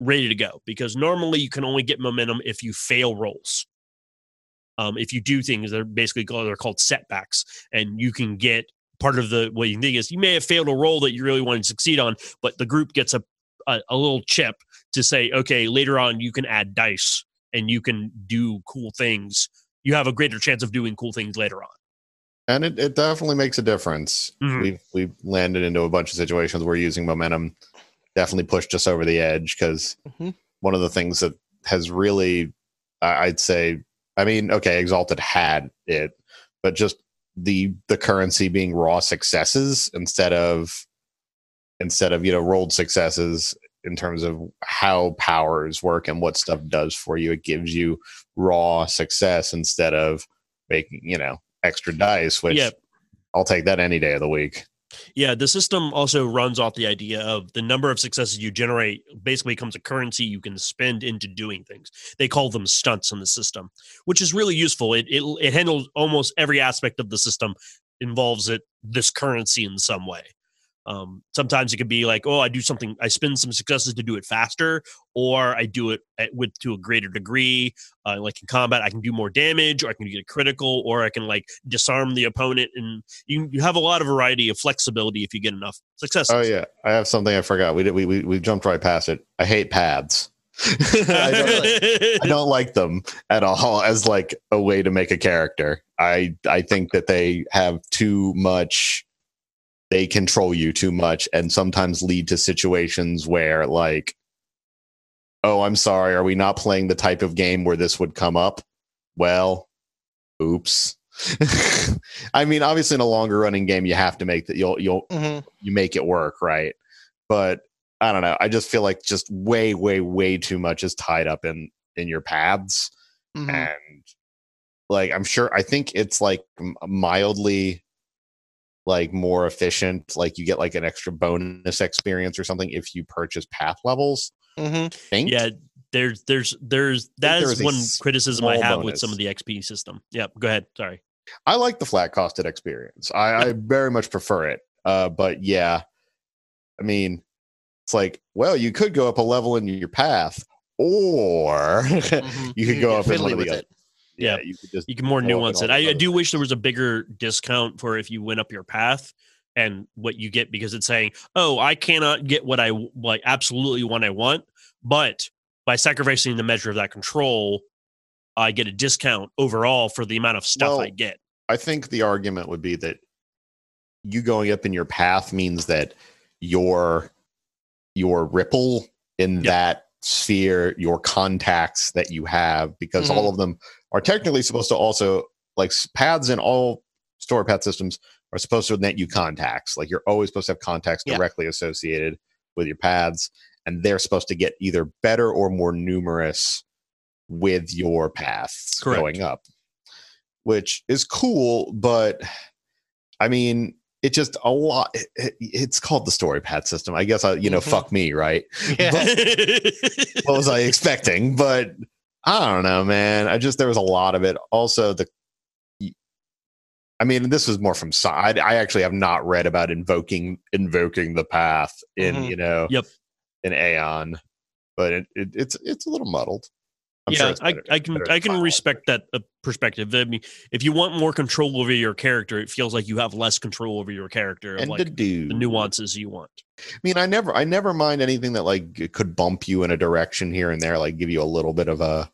Speaker 1: ready to go because normally you can only get momentum if you fail rolls. Um, if you do things, they're basically called, they're called setbacks, and you can get part of the what you think is you may have failed a role that you really wanted to succeed on, but the group gets a, a a little chip to say, okay, later on you can add dice and you can do cool things. You have a greater chance of doing cool things later on.
Speaker 2: And it, it definitely makes a difference.
Speaker 1: Mhm.
Speaker 2: We've we've landed into a bunch of situations where using momentum definitely pushed us over the edge because
Speaker 3: Mhm.
Speaker 2: one of the things that has really, I- I'd say, I mean, okay, Exalted had it, but just the the currency being raw successes instead of instead of you know rolled successes in terms of how powers work and what stuff does for you. It gives you raw success instead of making you know extra dice, which
Speaker 1: Yeah.
Speaker 2: I'll take that any day of the week.
Speaker 1: Yeah, the system also runs off the idea of the number of successes you generate basically becomes a currency you can spend into doing things. They call them stunts in the system, which is really useful. It it, it handles almost every aspect of the system involves it this currency in some way. Um, sometimes it could be like, oh, I do something, I spend some successes to do it faster, or I do it at, with to a greater degree. Uh, like in combat, I can do more damage, or I can get a critical, or I can like disarm the opponent, and you you have a lot of variety of flexibility if you get enough successes.
Speaker 2: Oh yeah, I have something I forgot. We did we we, we jumped right past it. I hate paths. I, don't, I don't like them at all as like a way to make a character. I I think that they have too much. They control you too much, and sometimes lead to situations where like, oh, I'm sorry, are we not playing the type of game where this would come up? Well, oops. I mean, obviously, in a longer running game, you have to make that. You'll you'll
Speaker 3: Mhm.
Speaker 2: you make it work, right? But I don't know. I just feel like just way, way, way too much is tied up in in your paths,
Speaker 3: Mhm.
Speaker 2: and like I'm sure. I think it's like mildly like more efficient. Like you get like an extra bonus experience or something if you purchase path levels. Mm-hmm.
Speaker 1: Yeah, there's there's there's that
Speaker 2: there
Speaker 1: is
Speaker 2: is
Speaker 1: one criticism I
Speaker 2: small
Speaker 1: have with some of the XP system. Yeah, go ahead. Sorry.
Speaker 2: I like the flat costed experience. I, I very much prefer it. Uh, but yeah, I mean, it's like, well, you could go up a level in your path, or
Speaker 3: Mhm.
Speaker 2: you could
Speaker 3: can
Speaker 2: go
Speaker 3: get
Speaker 2: up in
Speaker 3: fiddly
Speaker 2: one of the
Speaker 3: it.
Speaker 2: other. Yeah, you could just
Speaker 1: You can more nuance it. I, I do wish there was a bigger discount for if you went up your path and what you get because it's saying, "Oh, I cannot get what I like absolutely what I want, but by sacrificing the measure of that control, I get a discount overall for the amount of stuff I get."
Speaker 2: I think the argument would be that you going up in your path means that your your ripple in
Speaker 1: Yep.
Speaker 2: that sphere, your contacts that you have, because all mm-hmm. of them are technically supposed to also like paths in all story path systems are supposed to net you contacts. Like you're always supposed to have contacts
Speaker 3: Yeah.
Speaker 2: directly associated with your paths, and they're supposed to get either better or more numerous with your paths
Speaker 1: Correct.
Speaker 2: going up, which is cool. But I mean, it just a lot. it- it- it's called the story path system. I guess I, you know,
Speaker 3: Mhm.
Speaker 2: fuck me, right?
Speaker 3: Yeah.
Speaker 2: what was I expecting? But I don't know, man. I just there was a lot of it. Also, the I mean, this was more from side. I actually have not read about invoking invoking the path in
Speaker 3: Mhm.
Speaker 2: you know
Speaker 1: Yep.
Speaker 2: in Aeon, but it, it, it's it's a little muddled. I'm
Speaker 1: yeah,
Speaker 2: sure
Speaker 1: I,
Speaker 2: better-
Speaker 1: I can I can
Speaker 2: Final.
Speaker 1: respect that uh, perspective. I mean, if you want more control over your character, it feels like you have less control over your character, of
Speaker 2: and
Speaker 1: like
Speaker 2: to do
Speaker 1: the nuances you want.
Speaker 2: I mean, I never, I never mind anything that like could bump you in a direction here and there, like give you a little bit of a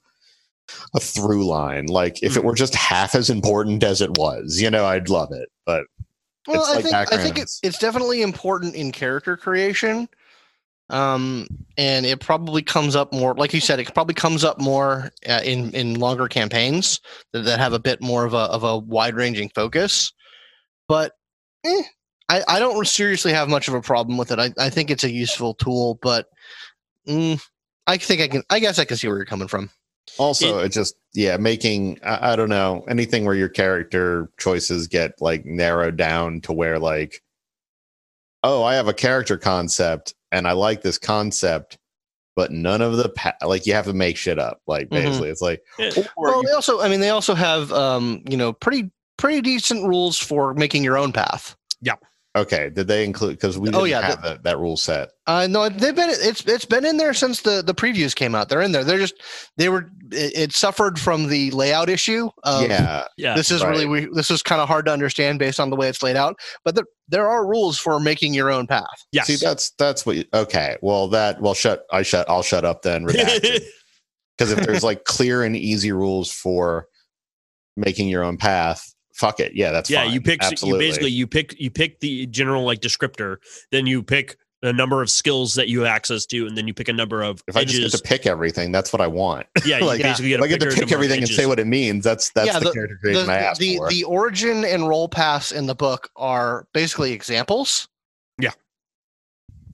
Speaker 2: a through line. Like if it
Speaker 1: Mm-hmm.
Speaker 2: were just half as important as it was, you know, I'd love it. But
Speaker 3: Well, I
Speaker 2: like
Speaker 3: think I think it, it's definitely important in character creation. um, and it probably comes up more. Like you said, it probably comes up more uh, in in longer campaigns that, that have a bit more of a of a wide ranging focus. But eh, I I don't seriously have much of a problem with it. I I think it's a useful tool, but mm, I think I can. I guess I can see where you're coming from.
Speaker 2: Also, it, just yeah, making I, I don't know anything where your character choices get like narrowed down to where like, oh, I have a character concept and I like this concept, but none of the pa- like you have to make shit up. Like
Speaker 3: Mhm.
Speaker 2: basically, it's like
Speaker 3: Well, they also, I mean, they also have, um, you know, pretty pretty decent rules for making your own path.
Speaker 2: Okay, did they include because we
Speaker 3: Oh,
Speaker 2: didn't
Speaker 3: yeah,
Speaker 2: have that, that rule set.
Speaker 3: Uh, no, they've been it's it's been in there since the the previews came out. They're in there. They're just they were it, it suffered from the layout issue. Of,
Speaker 2: yeah,
Speaker 1: Yeah.
Speaker 3: This is really we, this is kind of hard to understand based on the way it's laid out, but there, there are rules for making your own path.
Speaker 1: yes.
Speaker 2: see that's that's what. You, okay, well that well shut I shut I'll shut up then. Because if there's like clear and easy rules for making your own path, fuck it. Yeah, that's
Speaker 1: yeah,
Speaker 2: fine.
Speaker 1: you pick
Speaker 2: Absolutely.
Speaker 1: you basically you pick you pick the general like descriptor, then you pick a number of skills that you have access to, and then you pick a number of
Speaker 2: If I just get to pick everything, that's what I want.
Speaker 1: yeah, you
Speaker 2: like,
Speaker 1: basically
Speaker 2: If
Speaker 1: get
Speaker 2: I get to pick everything and say what it means, that's that's
Speaker 3: Yeah,
Speaker 2: the, character creation I
Speaker 3: The,
Speaker 2: asked
Speaker 3: the,
Speaker 2: for.
Speaker 3: the origin and role paths in the book are basically examples.
Speaker 1: Yeah.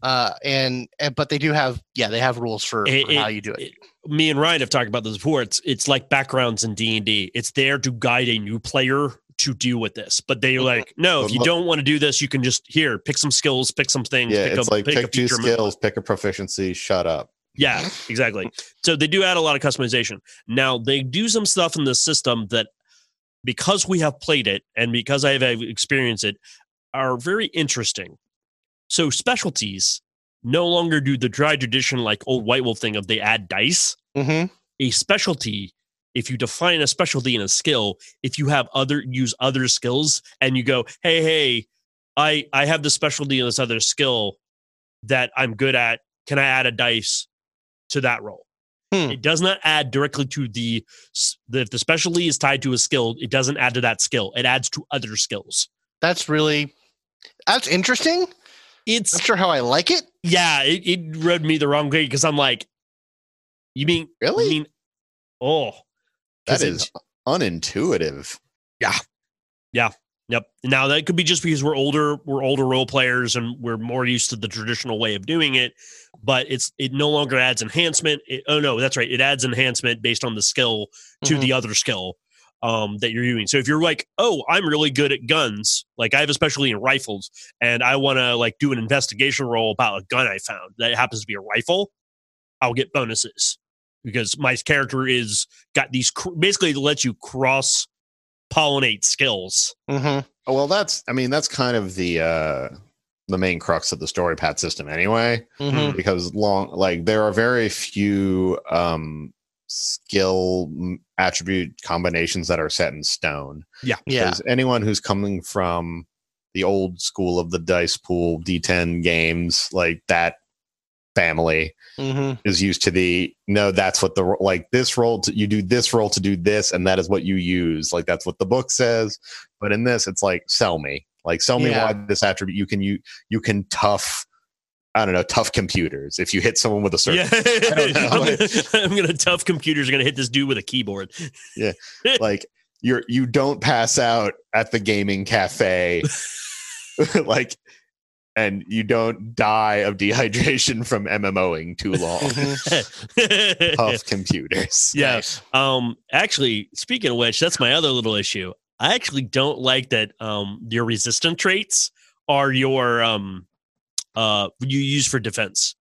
Speaker 3: Uh, and, and but they do have yeah they have rules for,
Speaker 1: It-
Speaker 3: for how
Speaker 1: it-
Speaker 3: you do it.
Speaker 1: it- me and Ryan have talked about this before. It's it's like backgrounds in D and D. It's there to guide a new player to deal with this. But they
Speaker 3: Mhm.
Speaker 1: like, no, if you don't want to do this, you can just here pick some skills, pick some things.
Speaker 2: yeah,
Speaker 1: pick
Speaker 2: it's
Speaker 1: a,
Speaker 2: like
Speaker 1: pick,
Speaker 2: pick,
Speaker 1: a
Speaker 2: two
Speaker 1: feature move.
Speaker 2: skills, pick a proficiency, shut up.
Speaker 1: Yeah, exactly. So they do add a lot of customization. Now they do some stuff in the system that, because we have played it and because I have experienced it, are very interesting. So specialties no longer do the dry tradition like old White Wolf thing of they add dice.
Speaker 3: Mm-hmm.
Speaker 1: A specialty, if you define a specialty in a skill, if you have other use other skills and you go, hey, hey, I I have the specialty in this other skill that I'm good at. Can I add a dice to that role?
Speaker 3: Hmm.
Speaker 1: It does not add directly to the, the if the specialty is tied to a skill. It doesn't add to that skill. It adds to other skills.
Speaker 3: That's really that's interesting.
Speaker 1: It's
Speaker 3: Not sure how I like it.
Speaker 1: yeah. It, it rubbed me the wrong way because I'm like, you mean
Speaker 2: Really?
Speaker 1: You mean oh, 'cause unintuitive.
Speaker 2: Yeah. Yeah.
Speaker 1: Yep. Now that could be just because we're older, we're older role players, and we're more used to the traditional way of doing it. But it's it no longer adds enhancement. It, oh no, that's right. It adds enhancement based on the skill to
Speaker 3: Mhm.
Speaker 1: the other skill um, that you're using. So if you're like, oh, I'm really good at guns, like I have especially in rifles, and I want to like do an investigation roll about a gun I found that happens to be a rifle, I'll get bonuses because my character is got these cr- basically it lets you cross pollinate skills.
Speaker 3: Mhm.
Speaker 2: Oh, well, that's I mean that's kind of the uh the main crux of the story path system anyway.
Speaker 3: Mhm.
Speaker 2: because long like there are very few um skill attribute combinations that are set in stone
Speaker 3: Yeah.
Speaker 2: because anyone who's coming from the old school of the dice pool d10 games like that family
Speaker 3: Mhm.
Speaker 2: is used to the no that's what the like this role to, you do this role to do this and that is what you use like that's what the book says but in this it's like sell me like sell me
Speaker 3: Yeah.
Speaker 2: why this attribute you can you you can tough i don't know tough computers if you hit someone with a certain
Speaker 1: Yeah. I'm, gonna, I'm gonna tough computers are gonna hit this dude with a keyboard.
Speaker 2: Yeah, like you're you don't pass out at the gaming cafe like and you don't die of dehydration from mmoing too long
Speaker 3: Mhm.
Speaker 2: tough computers
Speaker 1: Yeah. Um. Actually, speaking of which, that's my other little issue. I actually don't like that. Um. Your resistant traits are your um. Uh. You use for defense.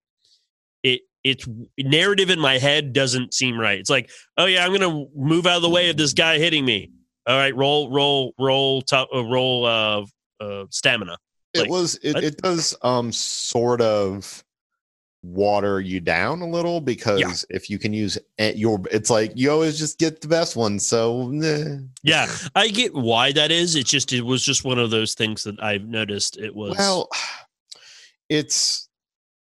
Speaker 1: It it's narrative in my head doesn't seem right. It's like, oh yeah, I'm gonna move out of the way of this guy hitting me. All right, roll, roll, roll, top, uh, roll, uh, uh, stamina.
Speaker 2: It
Speaker 1: Like,
Speaker 2: was it, it does um sort of water you down a little because if you can use your it's like you always just get the best one so.
Speaker 1: Yeah, I get why that is. It's just it was just one of those things that I've noticed. It was
Speaker 2: well it's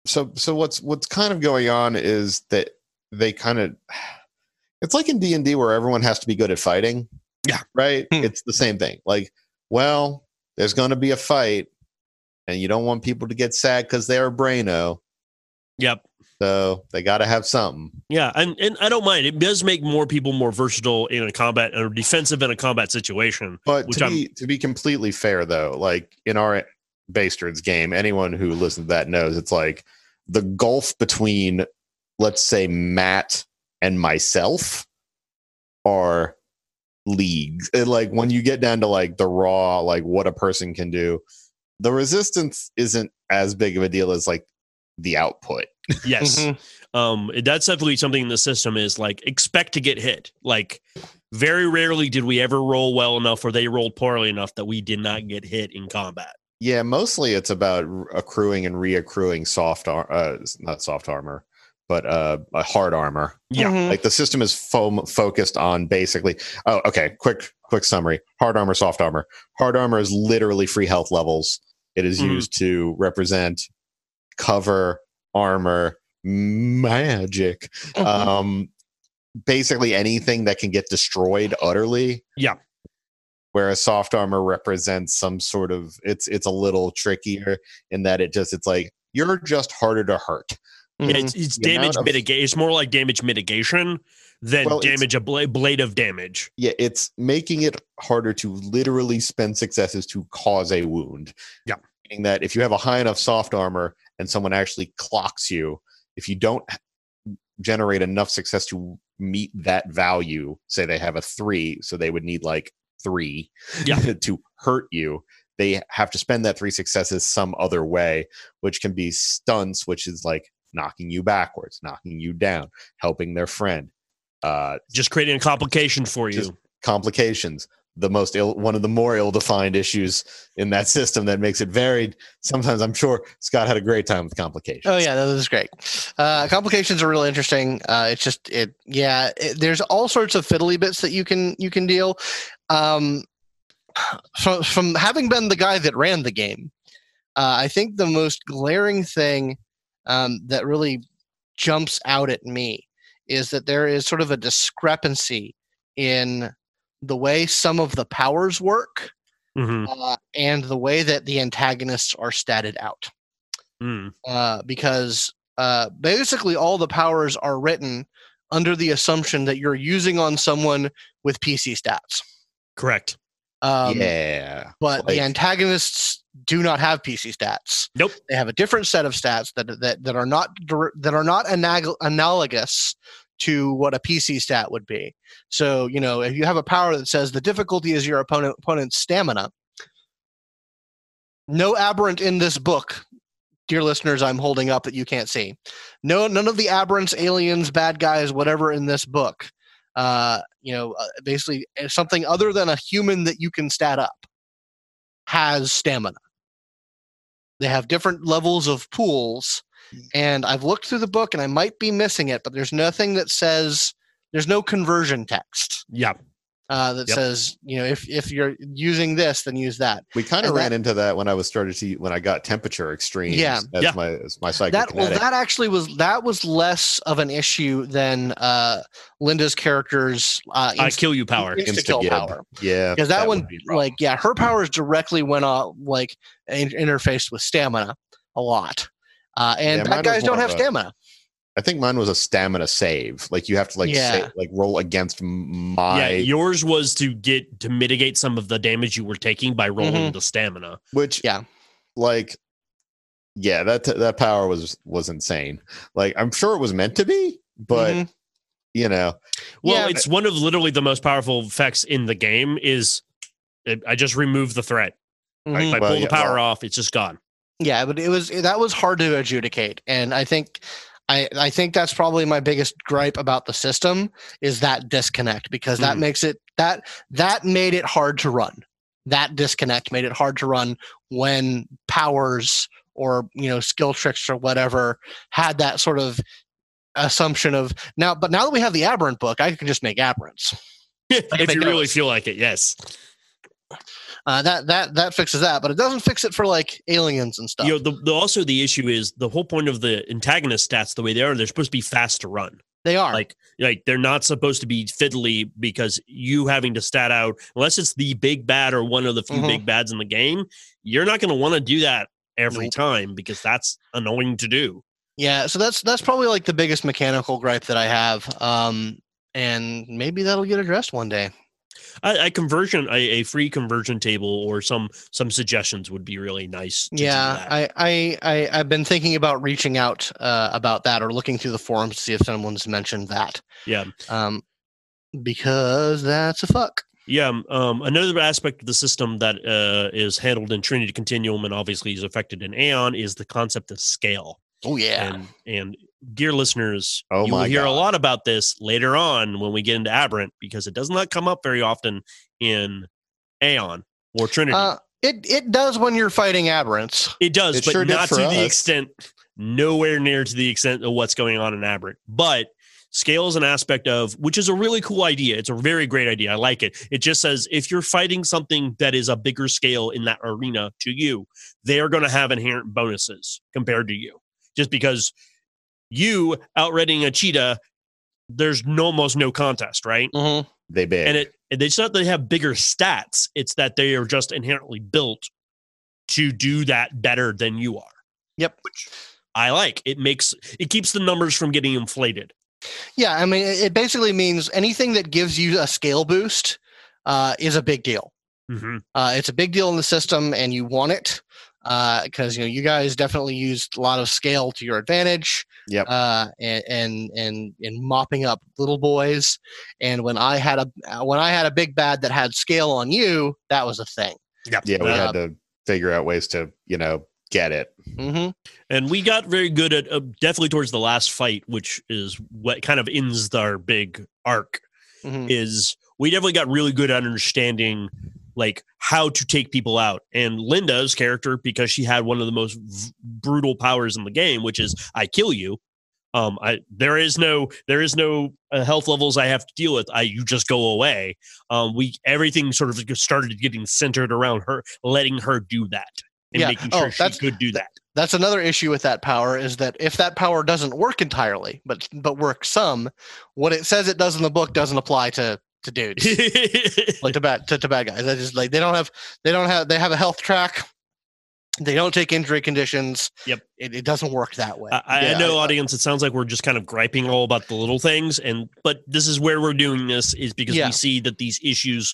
Speaker 2: so so what's what's kind of going on is that they kind of it's like in d&d where everyone has to be good at fighting
Speaker 1: Yeah.
Speaker 2: right
Speaker 3: Hmm.
Speaker 2: it's the same thing like well there's going to be a fight and you don't want people to get sad because they're braino
Speaker 1: Yep.
Speaker 2: So they got to have something.
Speaker 1: Yeah, and, and I don't mind. It does make more people more versatile in a combat or defensive in a combat situation.
Speaker 2: But
Speaker 1: Which
Speaker 2: to be, to be completely fair, though, like in our Bastards game, anyone who listens to that knows it's like the gulf between, let's say, Matt and myself are leagues. Like when you get down to like the raw, like what a person can do, the resistance isn't as big of a deal as like the output.
Speaker 1: Yes.
Speaker 3: Mhm.
Speaker 1: Um, that's definitely something in the system is like expect to get hit. Like very rarely did we ever roll well enough or they rolled poorly enough that we did not get hit in combat.
Speaker 2: Yeah, mostly it's about accruing and reaccruing soft, ar- uh, not soft armor, but uh, a hard armor.
Speaker 1: Yeah.
Speaker 3: Mhm.
Speaker 2: Like the system is foam focused on basically. Oh, okay. Quick, quick summary: hard armor, soft armor. Hard armor is literally free health levels. It is
Speaker 1: Mhm.
Speaker 2: used to represent cover, armor, magic.
Speaker 3: Mhm.
Speaker 2: Um, basically anything that can get destroyed utterly.
Speaker 1: Yeah.
Speaker 2: Whereas soft armor represents some sort of it's it's a little trickier in that it just it's like you're just harder to hurt.
Speaker 1: Yeah, it's, it's damage mitigation. It's more like damage mitigation than
Speaker 2: Well,
Speaker 1: damage a bla- blade of damage.
Speaker 2: yeah, it's making it harder to literally spend successes to cause a wound.
Speaker 1: Yeah.
Speaker 2: Meaning that if you have a high enough soft armor and someone actually clocks you, if you don't generate enough success to meet that value, say they have a three, so they would need like three
Speaker 1: Yeah.
Speaker 2: to hurt you. They have to spend that three successes some other way, which can be stunts, which is like knocking you backwards, knocking you down, helping their friend. Uh,
Speaker 1: Just creating a complication for you.
Speaker 2: Complications the most ill one of the more ill-defined issues in that system that makes it varied sometimes i'm sure scott had a great time with complications
Speaker 3: Oh yeah, that was great. Uh, complications are really interesting. Uh, it's just it, yeah. It, there's all sorts of fiddly bits that you can you can deal. Um, from from having been the guy that ran the game, uh, I think the most glaring thing um, that really jumps out at me is that there is sort of a discrepancy in the way some of the powers work
Speaker 1: Mhm.
Speaker 3: uh, and the way that the antagonists are statted out
Speaker 1: Mm.
Speaker 3: uh, because uh, basically all the powers are written under the assumption that you're using on someone with PC stats.
Speaker 1: Correct.
Speaker 3: Um,
Speaker 2: yeah
Speaker 3: But
Speaker 2: like-
Speaker 3: the antagonists do not have PC stats.
Speaker 1: Nope.
Speaker 3: They have a different set of stats that that, that are not that are not anag- analogous to what a PC stat would be. So you know, if you have a power that says the difficulty is your opponent opponent's stamina, no aberrant in this book, dear listeners, I'm holding up that you can't see. No, none of the aberrants, aliens, bad guys, whatever in this book. Uh, you know, uh, basically uh, something other than a human that you can stat up has stamina. They have different levels of pools, and I've looked through the book and I might be missing it, but there's nothing that says there's no conversion text
Speaker 1: Yeah.
Speaker 3: Uh, that
Speaker 1: Yep.
Speaker 3: says you know if if you're using this, then use that.
Speaker 2: we kind of ran
Speaker 3: that-
Speaker 2: into that when i was started to when i got temperature extremes
Speaker 3: Yeah.
Speaker 2: as
Speaker 1: Yeah.
Speaker 2: my as my psychic
Speaker 3: That well, that actually was that was less of an issue than uh, Linda's character's uh,
Speaker 1: I kill you power.
Speaker 3: insta kill power.
Speaker 2: yeah
Speaker 3: because that,
Speaker 2: would
Speaker 3: one
Speaker 2: be
Speaker 3: like yeah her powers directly went off like in- interfaced with stamina a lot uh, and
Speaker 2: Yeah,
Speaker 3: bad guys don't have
Speaker 2: a-
Speaker 3: stamina
Speaker 2: i think mine was a stamina save like you have to like
Speaker 3: Yeah.
Speaker 2: say, like roll against m- my
Speaker 1: yeah, yours was to get to mitigate some of the damage you were taking by rolling
Speaker 3: Mhm.
Speaker 1: the stamina.
Speaker 2: which
Speaker 3: Yeah.
Speaker 2: like yeah that that power was was insane like i'm sure it was meant to be but
Speaker 3: Mhm.
Speaker 2: you know
Speaker 1: Well,
Speaker 3: Yeah.
Speaker 1: it's one of literally the most powerful effects in the game. Is it, I just remove the threat.
Speaker 3: Mhm.
Speaker 1: If I
Speaker 2: Well,
Speaker 1: pull
Speaker 2: yeah,
Speaker 1: the power
Speaker 2: well-
Speaker 1: off, it's just gone.
Speaker 3: yeah but it was that was hard to adjudicate and i think I, I think that's probably my biggest gripe about the system is that disconnect because that
Speaker 1: Mm.
Speaker 3: makes it that that made it hard to run that disconnect made it hard to run when powers or you know skill tricks or whatever had that sort of assumption of now but now that we have the aberrant book i can just make aberrants
Speaker 1: if you really feel like it, yes.
Speaker 3: Uh, that that that fixes that but it doesn't fix it for like aliens and stuff
Speaker 1: You know, the, the also the issue is the whole point of the antagonist stats the way they are. They're supposed to be fast to run.
Speaker 3: they are
Speaker 1: Like like they're not supposed to be fiddly because you having to stat out unless it's the big bad or one of the few
Speaker 3: Mhm.
Speaker 1: big bads in the game. You're not going to want to do that every
Speaker 3: Nope.
Speaker 1: time because that's annoying to do.
Speaker 3: Yeah, so that's that's probably like the biggest mechanical gripe that I have. Um, and maybe that'll get addressed one day.
Speaker 1: A, a conversion, a, a free conversion table, or some some suggestions would be really nice. to
Speaker 3: Yeah. I, I I I've been thinking about reaching out uh, about that or looking through the forums to see if someone's mentioned that.
Speaker 1: yeah.
Speaker 3: Um, because that's a fuck.
Speaker 1: Yeah, um, um, another aspect of the system that uh, is handled in Trinity Continuum and obviously is affected in Aeon is the concept of scale.
Speaker 3: Oh yeah.
Speaker 1: And and dear listeners,
Speaker 2: Oh
Speaker 1: you will hear a lot about this later on when we get into Aberrant because it does not come up very often in Aeon or Trinity.
Speaker 3: Uh, it it does when you're fighting aberrants.
Speaker 1: it does,
Speaker 2: it
Speaker 1: but
Speaker 2: sure
Speaker 1: not to the extent, nowhere near to the extent of what's going on in Aberrant. But scale is an aspect of which is a really cool idea. It's a very great idea. I like it. It just says if you're fighting something that is a bigger scale in that arena to you, they are going to have inherent bonuses compared to you. Just because you outrunning a cheetah, there's no, almost no contest, right?
Speaker 3: Mm-hmm.
Speaker 2: They big.
Speaker 1: and it and it's not that they have bigger stats it's that they are just inherently built to do that better than you are
Speaker 3: Yep.
Speaker 1: which i like it makes it keeps the numbers from getting inflated
Speaker 3: Yeah, I mean, it it basically means anything that gives you a scale boost uh, is a big deal.
Speaker 1: mm-hmm.
Speaker 3: Uh, it's a big deal in the system, and you want it because you know you guys definitely used a lot of scale to your advantage.
Speaker 2: Yep.
Speaker 3: Uh, and and and in mopping up little boys, and when I had a uh, when I had a big bad that had scale on you, that was a thing.
Speaker 1: yeah,
Speaker 2: yeah, we
Speaker 3: uh,
Speaker 2: had to figure out ways to, you know, get it.
Speaker 3: hmm
Speaker 1: and we got very good at uh, definitely towards the last fight which is what kind of ends our big arc
Speaker 3: hmm
Speaker 1: is we definitely got really good at understanding like how to take people out. And linda's character because she had one of the most v- brutal powers in the game which is i kill you. Um i there is no there is no uh, health levels i have to deal with. I you just go away. Um we everything sort of started getting centered around her letting her do that and
Speaker 3: Yeah.
Speaker 1: making
Speaker 3: Oh,
Speaker 1: sure she
Speaker 3: that's-
Speaker 1: could do that.
Speaker 3: That's another issue with that power is that if that power doesn't work entirely, but but works some, what it says it does in the book doesn't apply to to dudes. like to bad to, to bad guys. I just like they don't have they don't have they have a health track. They don't take injury conditions.
Speaker 1: Yep.
Speaker 3: It, it doesn't work that way.
Speaker 1: I, I know,
Speaker 2: I-
Speaker 1: audience. It sounds like we're just kind of griping all about the little things, and but this is where we're doing this is because
Speaker 3: Yeah.
Speaker 1: we see that these issues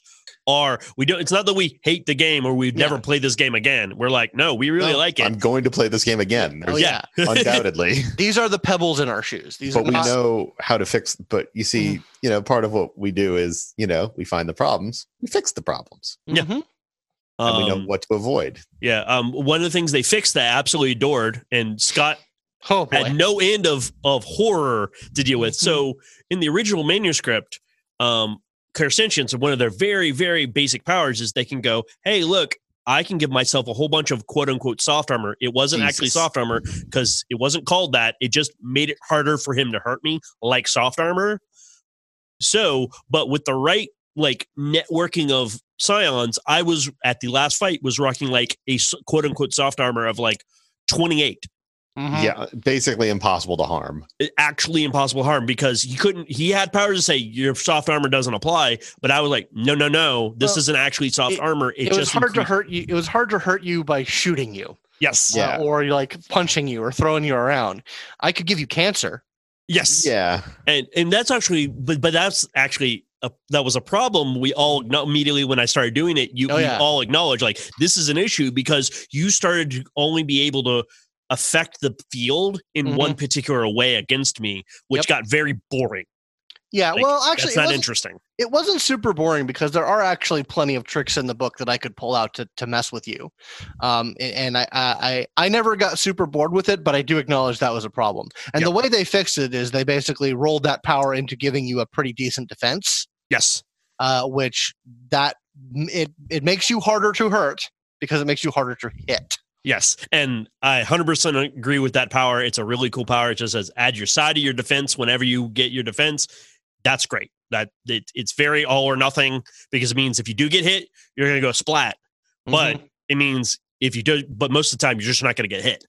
Speaker 1: are we don't. It's not that we hate the game or we'd never
Speaker 3: Yeah.
Speaker 1: play this game again. We're like, no, we really
Speaker 3: No,
Speaker 1: like it.
Speaker 2: I'm going to play this game again.
Speaker 3: oh yeah.
Speaker 2: undoubtedly.
Speaker 3: These are the pebbles in our shoes. These
Speaker 2: but
Speaker 3: are
Speaker 2: we
Speaker 3: not,
Speaker 2: know how to fix but you see
Speaker 3: Mm-hmm.
Speaker 2: you know part of what we do is you know we find the problems we fix the problems
Speaker 1: Yeah.
Speaker 3: Mhm.
Speaker 2: and we know
Speaker 1: Um,
Speaker 2: what to avoid
Speaker 1: yeah. Um, one of the things they fixed that I absolutely adored, and Scott
Speaker 3: Oh boy.
Speaker 1: had no end of of horror to deal with. So in the original manuscript, um, clairsentience, one of their very very basic powers is they can go, hey, look. I can give myself a whole bunch of quote unquote soft armor. It wasn't actually soft armor because it wasn't called that. It just made it harder for him to hurt me, like soft armor. So, but with the right like networking of scions, I was at the last fight was rocking like a quote unquote soft armor of like 28
Speaker 3: Mhm.
Speaker 2: yeah basically impossible to harm
Speaker 1: actually impossible harm because he couldn't he had powers to say your soft armor doesn't apply but i was like no no no this
Speaker 3: Well,
Speaker 1: isn't actually soft
Speaker 3: it-
Speaker 1: armor it,
Speaker 3: It, was
Speaker 1: just
Speaker 3: hard to hurt you. It was hard to hurt you by shooting you,
Speaker 1: yes
Speaker 3: uh,
Speaker 2: Yeah.
Speaker 3: or like punching you or throwing you around. I could give you cancer.
Speaker 1: yes
Speaker 2: yeah
Speaker 1: and and that's actually but but that's actually a, that was a problem we all no- immediately when i started doing it you
Speaker 3: Oh,
Speaker 1: we
Speaker 3: yeah.
Speaker 1: all acknowledge like this is an issue because you started to only be able to affect the field in
Speaker 3: Mhm.
Speaker 1: one particular way against me which
Speaker 3: Yep.
Speaker 1: got very boring
Speaker 3: Yeah.
Speaker 1: Like,
Speaker 3: well, actually,
Speaker 1: that's
Speaker 3: it
Speaker 1: not
Speaker 3: wasn't-
Speaker 1: interesting
Speaker 3: it wasn't super boring because there are actually plenty of tricks in the book that I could pull out to, to mess with you. Um, and I, I, I I never got super bored with it, but I do acknowledge that was a problem. And the way they fixed it is they basically rolled that power into giving you a pretty decent defense,
Speaker 1: yes
Speaker 3: uh, which that it, it makes you harder to hurt because it makes you harder to hit.
Speaker 1: Yes, and I 100% agree with that power. It's a really cool power. It just says add your side of your defense whenever you get your defense. That's great. That it, it's very all or nothing because it means if you do get hit, you're going to go splat. But
Speaker 3: Mhm.
Speaker 1: it means if you do, but most of the time you're just not going to get hit.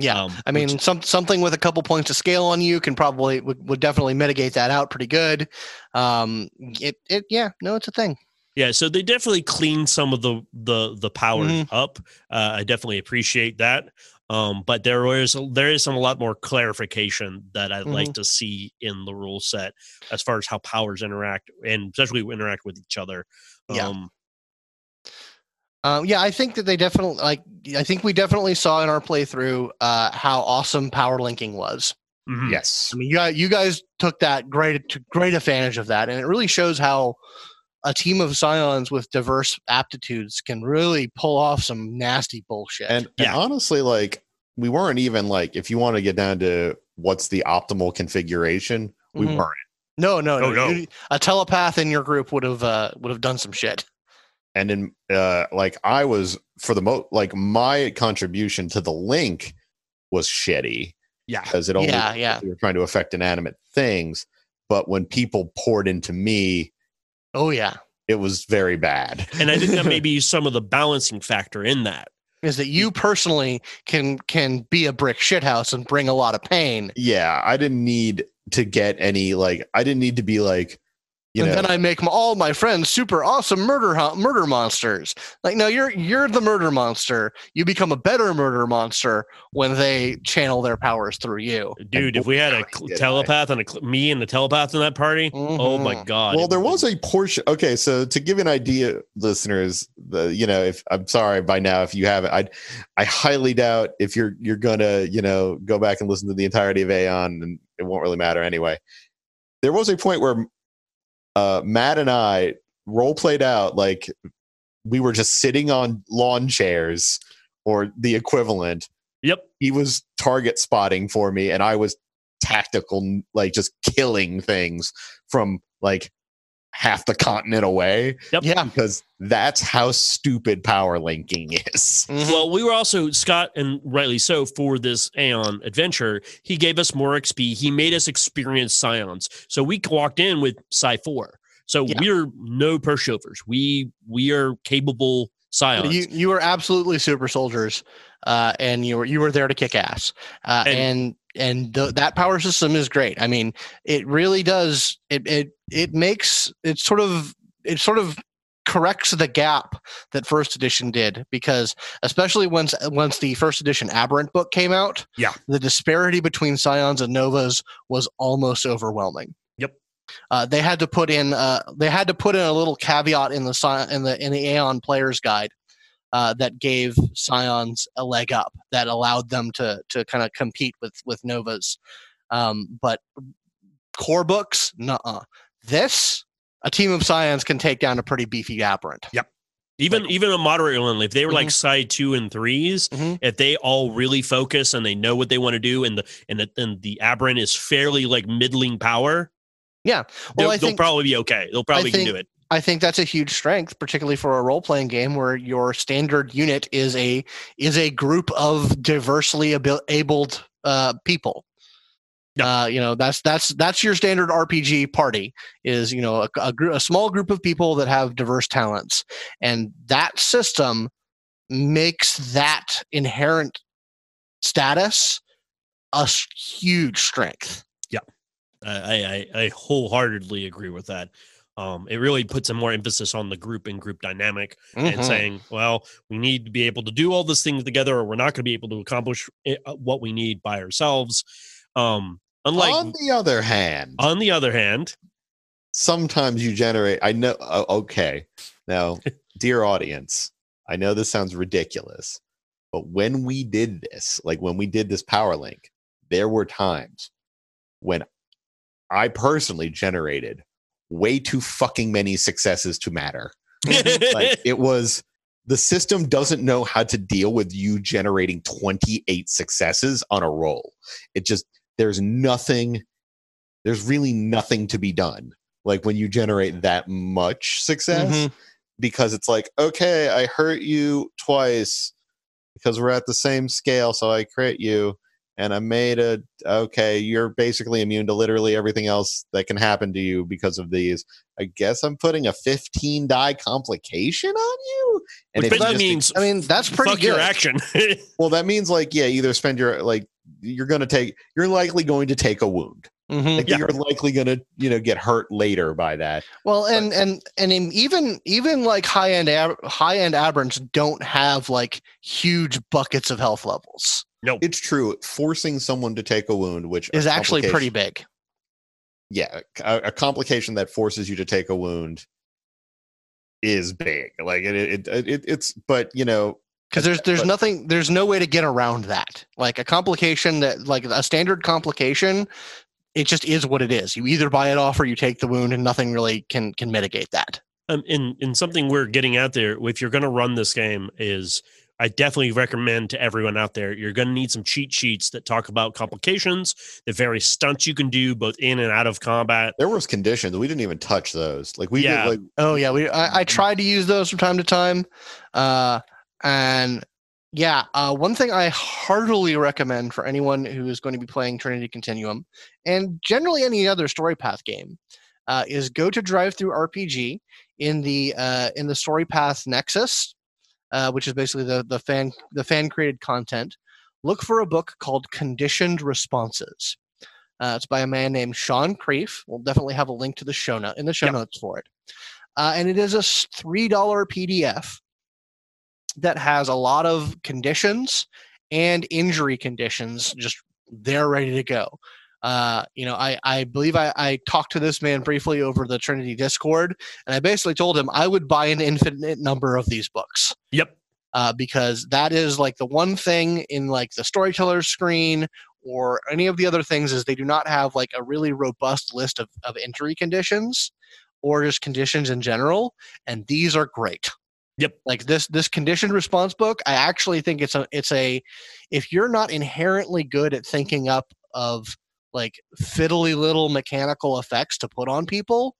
Speaker 3: yeah.
Speaker 1: Um,
Speaker 3: I mean,
Speaker 1: which-
Speaker 3: some something with a couple points of scale on you can probably would, would definitely mitigate that out pretty good. Um, it it yeah, no, it's a thing.
Speaker 1: Yeah. So they definitely cleaned some of the the the powers
Speaker 3: Mhm.
Speaker 1: up. Uh, I definitely appreciate that. Um, but there is there is some a lot more clarification that I'd
Speaker 3: Mm-hmm.
Speaker 1: like to see in the rule set as far as how powers interact and especially interact with each other.
Speaker 3: Yeah.
Speaker 1: Um,
Speaker 3: Um, yeah, I think that they definitely like. I think we definitely saw in our playthrough uh, how awesome power linking was.
Speaker 1: mhm.
Speaker 2: Yes.
Speaker 3: I mean, you guys, you guys took that great to great advantage of that, and it really shows how a team of scions with diverse aptitudes can really pull off some nasty bullshit.
Speaker 2: And, and honestly, like we weren't even like if you want to get down to what's the optimal configuration, we
Speaker 3: Mhm.
Speaker 2: weren't.
Speaker 3: no, no, no,
Speaker 1: no.
Speaker 3: You- a telepath in your group would have uh, would have done some shit.
Speaker 2: And in uh like I was for the most like my contribution to the link was shitty
Speaker 1: Yeah.
Speaker 2: because it only
Speaker 3: Yeah, yeah.
Speaker 2: we were trying to affect inanimate things. But when people poured into me,
Speaker 3: Oh yeah,
Speaker 2: it was very bad.
Speaker 1: And I think that may be some of the balancing factor in that.
Speaker 3: is that you personally can can be a brick shithouse and bring a lot of pain,
Speaker 2: yeah, I didn't need to get any like I didn't need to be like you
Speaker 3: and
Speaker 2: know
Speaker 3: then I make all my friends super awesome murder murder monsters. Like, no, you're you're the murder monster. You become a better murder monster when they channel their powers through you.
Speaker 1: Dude, if we had a cl- telepath and a cl- me and the telepath in that party, oh my
Speaker 3: Mhm.
Speaker 1: god.
Speaker 2: well there was a portion okay so to give you an idea listeners the you know if i'm sorry by now if you haven't i i highly doubt if you're you're gonna you know go back and listen to the entirety of aeon and it won't really matter anyway there was a point where uh matt and i role played out like we were just sitting on lawn chairs or the equivalent
Speaker 1: Yep.
Speaker 2: he was target spotting for me and i was tactical like just killing things from like half the continent away
Speaker 1: Yep.
Speaker 3: Yeah.
Speaker 2: because that's how stupid power linking is
Speaker 3: Mhm.
Speaker 1: Well, we were also Scott, and rightly so, for this Aeon adventure. He gave us more XP. He made us experience Scions, so we walked in with Psi four. So
Speaker 3: Yeah.
Speaker 1: we're no pushovers. We we are capable Scions.
Speaker 3: you you were absolutely super soldiers, uh, and you were you were there to kick ass. Uh,
Speaker 1: And-
Speaker 3: and and th- that power system is great. I mean, it really does. It it it makes it sort of it sort of corrects the gap that first edition did because especially once once the first edition aberrant book came out
Speaker 1: Yeah.
Speaker 3: the disparity between scions and novas was almost overwhelming
Speaker 1: Yep.
Speaker 3: uh, they had to put in uh, they had to put in a little caveat in the in the in the aeon players guide uh, that gave scions a leg up that allowed them to to kind of compete with with novas um, but core books nuh-uh. this a team of scions can take down a pretty beefy aberrant Yep.
Speaker 1: even even a moderate one, if they were like
Speaker 3: Mhm.
Speaker 1: Psi two and 3s
Speaker 3: Mhm.
Speaker 1: if they all really focus and they know what they want to do, and the and the and the aberrant is fairly like middling power,
Speaker 3: Yeah.
Speaker 1: they'll,
Speaker 3: Well, I
Speaker 1: they'll probably be okay. They'll probably
Speaker 3: think-
Speaker 1: can do it.
Speaker 3: I think that's a huge strength, particularly for a role playing game where your standard unit is a is a group of diversely abil- abled uh, people.
Speaker 1: Yeah.
Speaker 3: Uh, you know that's that's that's your standard RPG party is you know a, a, gr- a small group of people that have diverse talents, and that system makes that inherent status a huge strength.
Speaker 1: I, I I wholeheartedly agree with that. Um, it really puts a more emphasis on the group and group dynamic, and
Speaker 3: Mhm.
Speaker 1: saying, well, we need to be able to do all these things together, or we're not going to be able to accomplish it, uh, what we need by ourselves. Um, unlike
Speaker 2: on the other hand
Speaker 1: on the other hand,
Speaker 2: sometimes you generate i know uh, okay now dear audience i know this sounds ridiculous but when we did this like when we did this power link there were times when i personally generated way too fucking many successes to matter. Like it was the system doesn't know how to deal with you generating 28 successes on a roll. It just there's nothing there's really nothing to be done like when you generate that much success
Speaker 3: Mhm.
Speaker 2: because it's like okay i hurt you twice because we're at the same scale so i crit you and i made a okay you're basically immune to literally everything else that can happen to you because of these i guess i'm putting a 15 die complication on you
Speaker 1: Which
Speaker 2: if
Speaker 1: that means
Speaker 3: I mean that's pretty
Speaker 1: fuck
Speaker 3: good.
Speaker 1: your action.
Speaker 2: well that means like yeah either spend your like you're gonna take you're likely going to take a wound
Speaker 3: Mhm.
Speaker 2: like
Speaker 1: Yeah.
Speaker 2: you're likely gonna you know get hurt later by that
Speaker 3: Well, and and and even even like high end high end aberrants don't have like huge buckets of health levels.
Speaker 1: No.
Speaker 2: It's true. Forcing someone to take a wound, which
Speaker 3: Is actually pretty big.
Speaker 2: Yeah, a, a complication that forces you to take a wound is big. Like it, it, it, it it's. But you know,
Speaker 3: because there's there's
Speaker 2: but-
Speaker 3: nothing there's no way to get around that like a complication that like a standard complication it just is what it is you either buy it off or you take the wound and nothing really can can mitigate that
Speaker 1: um, in in something we're getting out there if you're going to run this game is i definitely recommend to everyone out there you're going to need some cheat sheets that talk about complications the various stunts you can do both in and out of combat
Speaker 2: there was conditions. We didn't even touch those. Like we
Speaker 1: Yeah.
Speaker 2: did. Like
Speaker 3: oh yeah we i, I tried to use those from time to time uh and yeah uh one thing i heartily recommend for anyone who is going to be playing trinity continuum and generally any other story path game uh, is go to DriveThruRPG in the uh, in the story path nexus uh, which is basically the the fan the fan created content look for a book called conditioned responses uh, it's by a man named sean Creef. we'll definitely have a link to the show note in the show
Speaker 1: Yep.
Speaker 3: notes for it uh, and it is a three dollar pdf that has a lot of conditions and injury conditions just there ready to go uh, you know, I, I believe I, I talked to this man briefly over the Trinity Discord, and I basically told him I would buy an infinite number of these books
Speaker 1: yep
Speaker 3: uh, because that is like the one thing in like the storyteller screen or any of the other things is they do not have like a really robust list of, of injury conditions or just conditions in general, and these are great.
Speaker 1: Yep.
Speaker 3: Like this this conditioned response book, I actually think it's a it's a if you're not inherently good at thinking up of like fiddly little mechanical effects to put on people,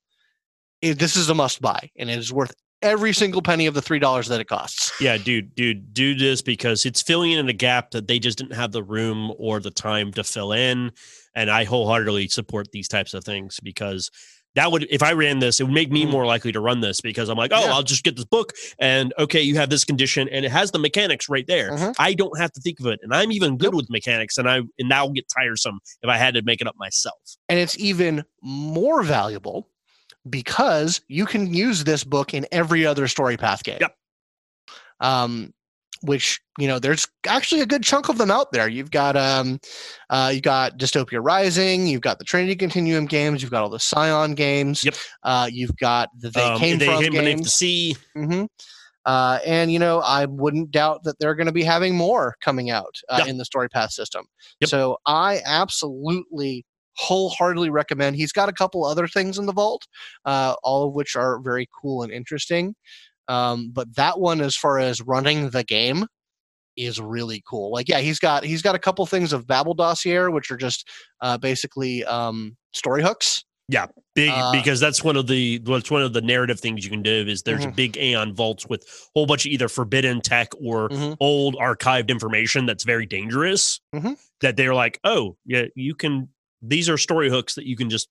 Speaker 3: it, this is a must buy and it is worth every single penny of the three dollars that it costs.
Speaker 1: Yeah, dude, dude, do this because it's filling in a gap that they just didn't have the room or the time to fill in. And I wholeheartedly support these types of things because that would, if I ran this, it would make me
Speaker 3: Mm.
Speaker 1: more likely to run this because I'm like, oh,
Speaker 3: Yeah.
Speaker 1: I'll just get this book and okay, you have this condition and it has the mechanics right there.
Speaker 3: Mhm.
Speaker 1: I don't have to think of it, and I'm even good
Speaker 3: Nope.
Speaker 1: with mechanics, and I and that will get tiresome if I had to make it up myself.
Speaker 3: And it's even more valuable because you can use this book in every other story path game.
Speaker 1: Yep.
Speaker 3: Um, which you know, there's actually a good chunk of them out there. You've got um, uh, you've got Dystopia Rising, you've got the Trinity Continuum games, you've got all the Scion games.
Speaker 1: Yep.
Speaker 3: Uh, you've got the They
Speaker 1: Um,
Speaker 3: Came
Speaker 1: they
Speaker 3: From
Speaker 1: came beneath the
Speaker 3: games.
Speaker 1: sea.
Speaker 3: hmm Uh, and you know, I wouldn't doubt that they're going to be having more coming out uh,
Speaker 1: Yeah.
Speaker 3: in the story path system.
Speaker 1: Yep.
Speaker 3: So I absolutely wholeheartedly recommend. He's got a couple other things in the vault, uh, all of which are very cool and interesting. Um, but that one, as far as running the game, is really cool. Like, yeah, he's got he's got a couple things of Babel Dossier, which are just uh, basically um, story hooks.
Speaker 1: Yeah, big
Speaker 3: Uh,
Speaker 1: because that's one of the what's one of the narrative things you can do is there's a
Speaker 3: Mhm.
Speaker 1: big Aeon vaults with a whole bunch of either forbidden tech or
Speaker 3: Mhm.
Speaker 1: old archived information that's very dangerous.
Speaker 3: Mhm.
Speaker 1: That they're like, oh yeah, you can. These are story hooks that you can just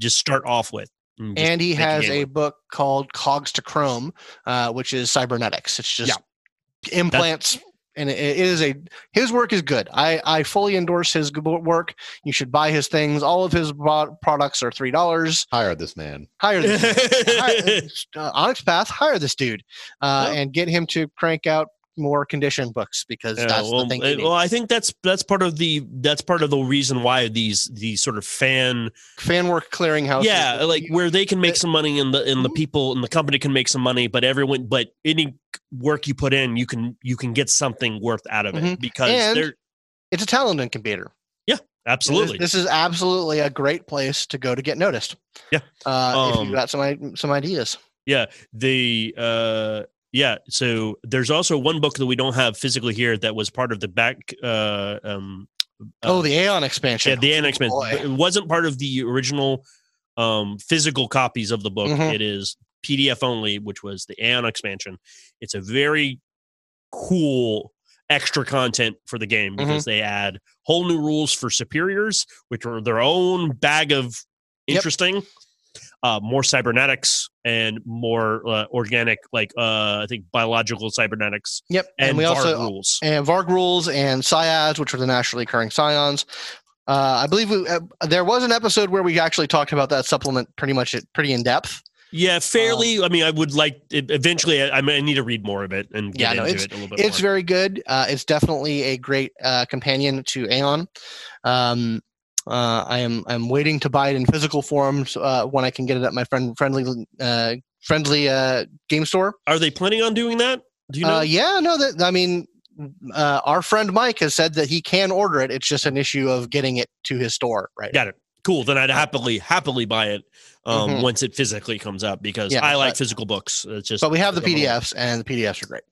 Speaker 1: just start off with. And
Speaker 3: he has a
Speaker 1: with.
Speaker 3: book called Cogs to Chrome, uh, which is cybernetics. It's just implants, and it, it is a his work is good. I I fully endorse his work. You should buy his things. All of his products are three dollars.
Speaker 2: hire this man.
Speaker 3: Hire this hire, uh, Onyx Path. Hire this dude, uh,
Speaker 1: Oh.
Speaker 3: and get him to crank out more condition books because
Speaker 1: Yeah,
Speaker 3: that's
Speaker 1: well,
Speaker 3: the thing.
Speaker 1: uh, well, I think that's that's part of the that's part of the reason why these these sort of fan
Speaker 3: Fan work clearinghouse.
Speaker 1: yeah like where they can make
Speaker 3: that-
Speaker 1: some money and the and the
Speaker 3: Mhm.
Speaker 1: people and the company can make some money but everyone but any work you put in you can you can get something worth out of it
Speaker 3: Mhm.
Speaker 1: because
Speaker 3: And
Speaker 1: they're
Speaker 3: it's a talent incubator.
Speaker 1: Yeah, absolutely
Speaker 3: This, this is absolutely a great place to go to get noticed.
Speaker 1: Yeah.
Speaker 3: Uh, if
Speaker 1: Um,
Speaker 3: you got some some ideas.
Speaker 1: yeah the uh yeah so there's also one book that we don't have physically here that was part of the back uh um
Speaker 3: oh,
Speaker 1: uh,
Speaker 3: the Aeon expansion.
Speaker 1: yeah the annex expansion.
Speaker 3: boy.
Speaker 1: it wasn't part of the original um physical copies of the book
Speaker 3: Mhm.
Speaker 1: it is pdf only which was the aeon expansion it's a very cool extra content for the game
Speaker 3: Mm-hmm.
Speaker 1: because they add whole new rules for superiors which are their own bag of
Speaker 3: Yep.
Speaker 1: Uh more cybernetics and more uh, organic like uh i think biological cybernetics
Speaker 3: Yep.
Speaker 1: and,
Speaker 3: And, we
Speaker 1: Varg
Speaker 3: also
Speaker 1: rules
Speaker 3: and Varg rules and Psiads, which are the naturally occurring scions. Uh, I believe we, uh, there was an episode where we actually talked about that supplement pretty much pretty in depth.
Speaker 1: Yeah, fairly. I mean, I would like it, eventually. I, I mean, I need to read more of it and
Speaker 3: Yeah,
Speaker 1: get
Speaker 3: no, it's-
Speaker 1: it a little bit
Speaker 3: It's
Speaker 1: more.
Speaker 3: very good. Uh, it's definitely a great uh, companion to Aeon. Um, uh, I am I'm waiting to buy it in physical forms uh, when I can get it at my friend friendly uh, friendly uh, game store.
Speaker 1: Are they planning on doing that? Do you know?
Speaker 3: Uh, yeah, no, that I mean, uh, our friend Mike has said that he can order it. It's just an issue of getting it to his store, right?
Speaker 1: Got it. Cool. Then I'd happily happily buy it um,
Speaker 3: Mhm.
Speaker 1: once it physically comes out because
Speaker 3: Yeah,
Speaker 1: I like
Speaker 3: but-
Speaker 1: physical books. It's just.
Speaker 3: But we have the
Speaker 1: I'm a little-
Speaker 3: PDFs, and the PDFs are great.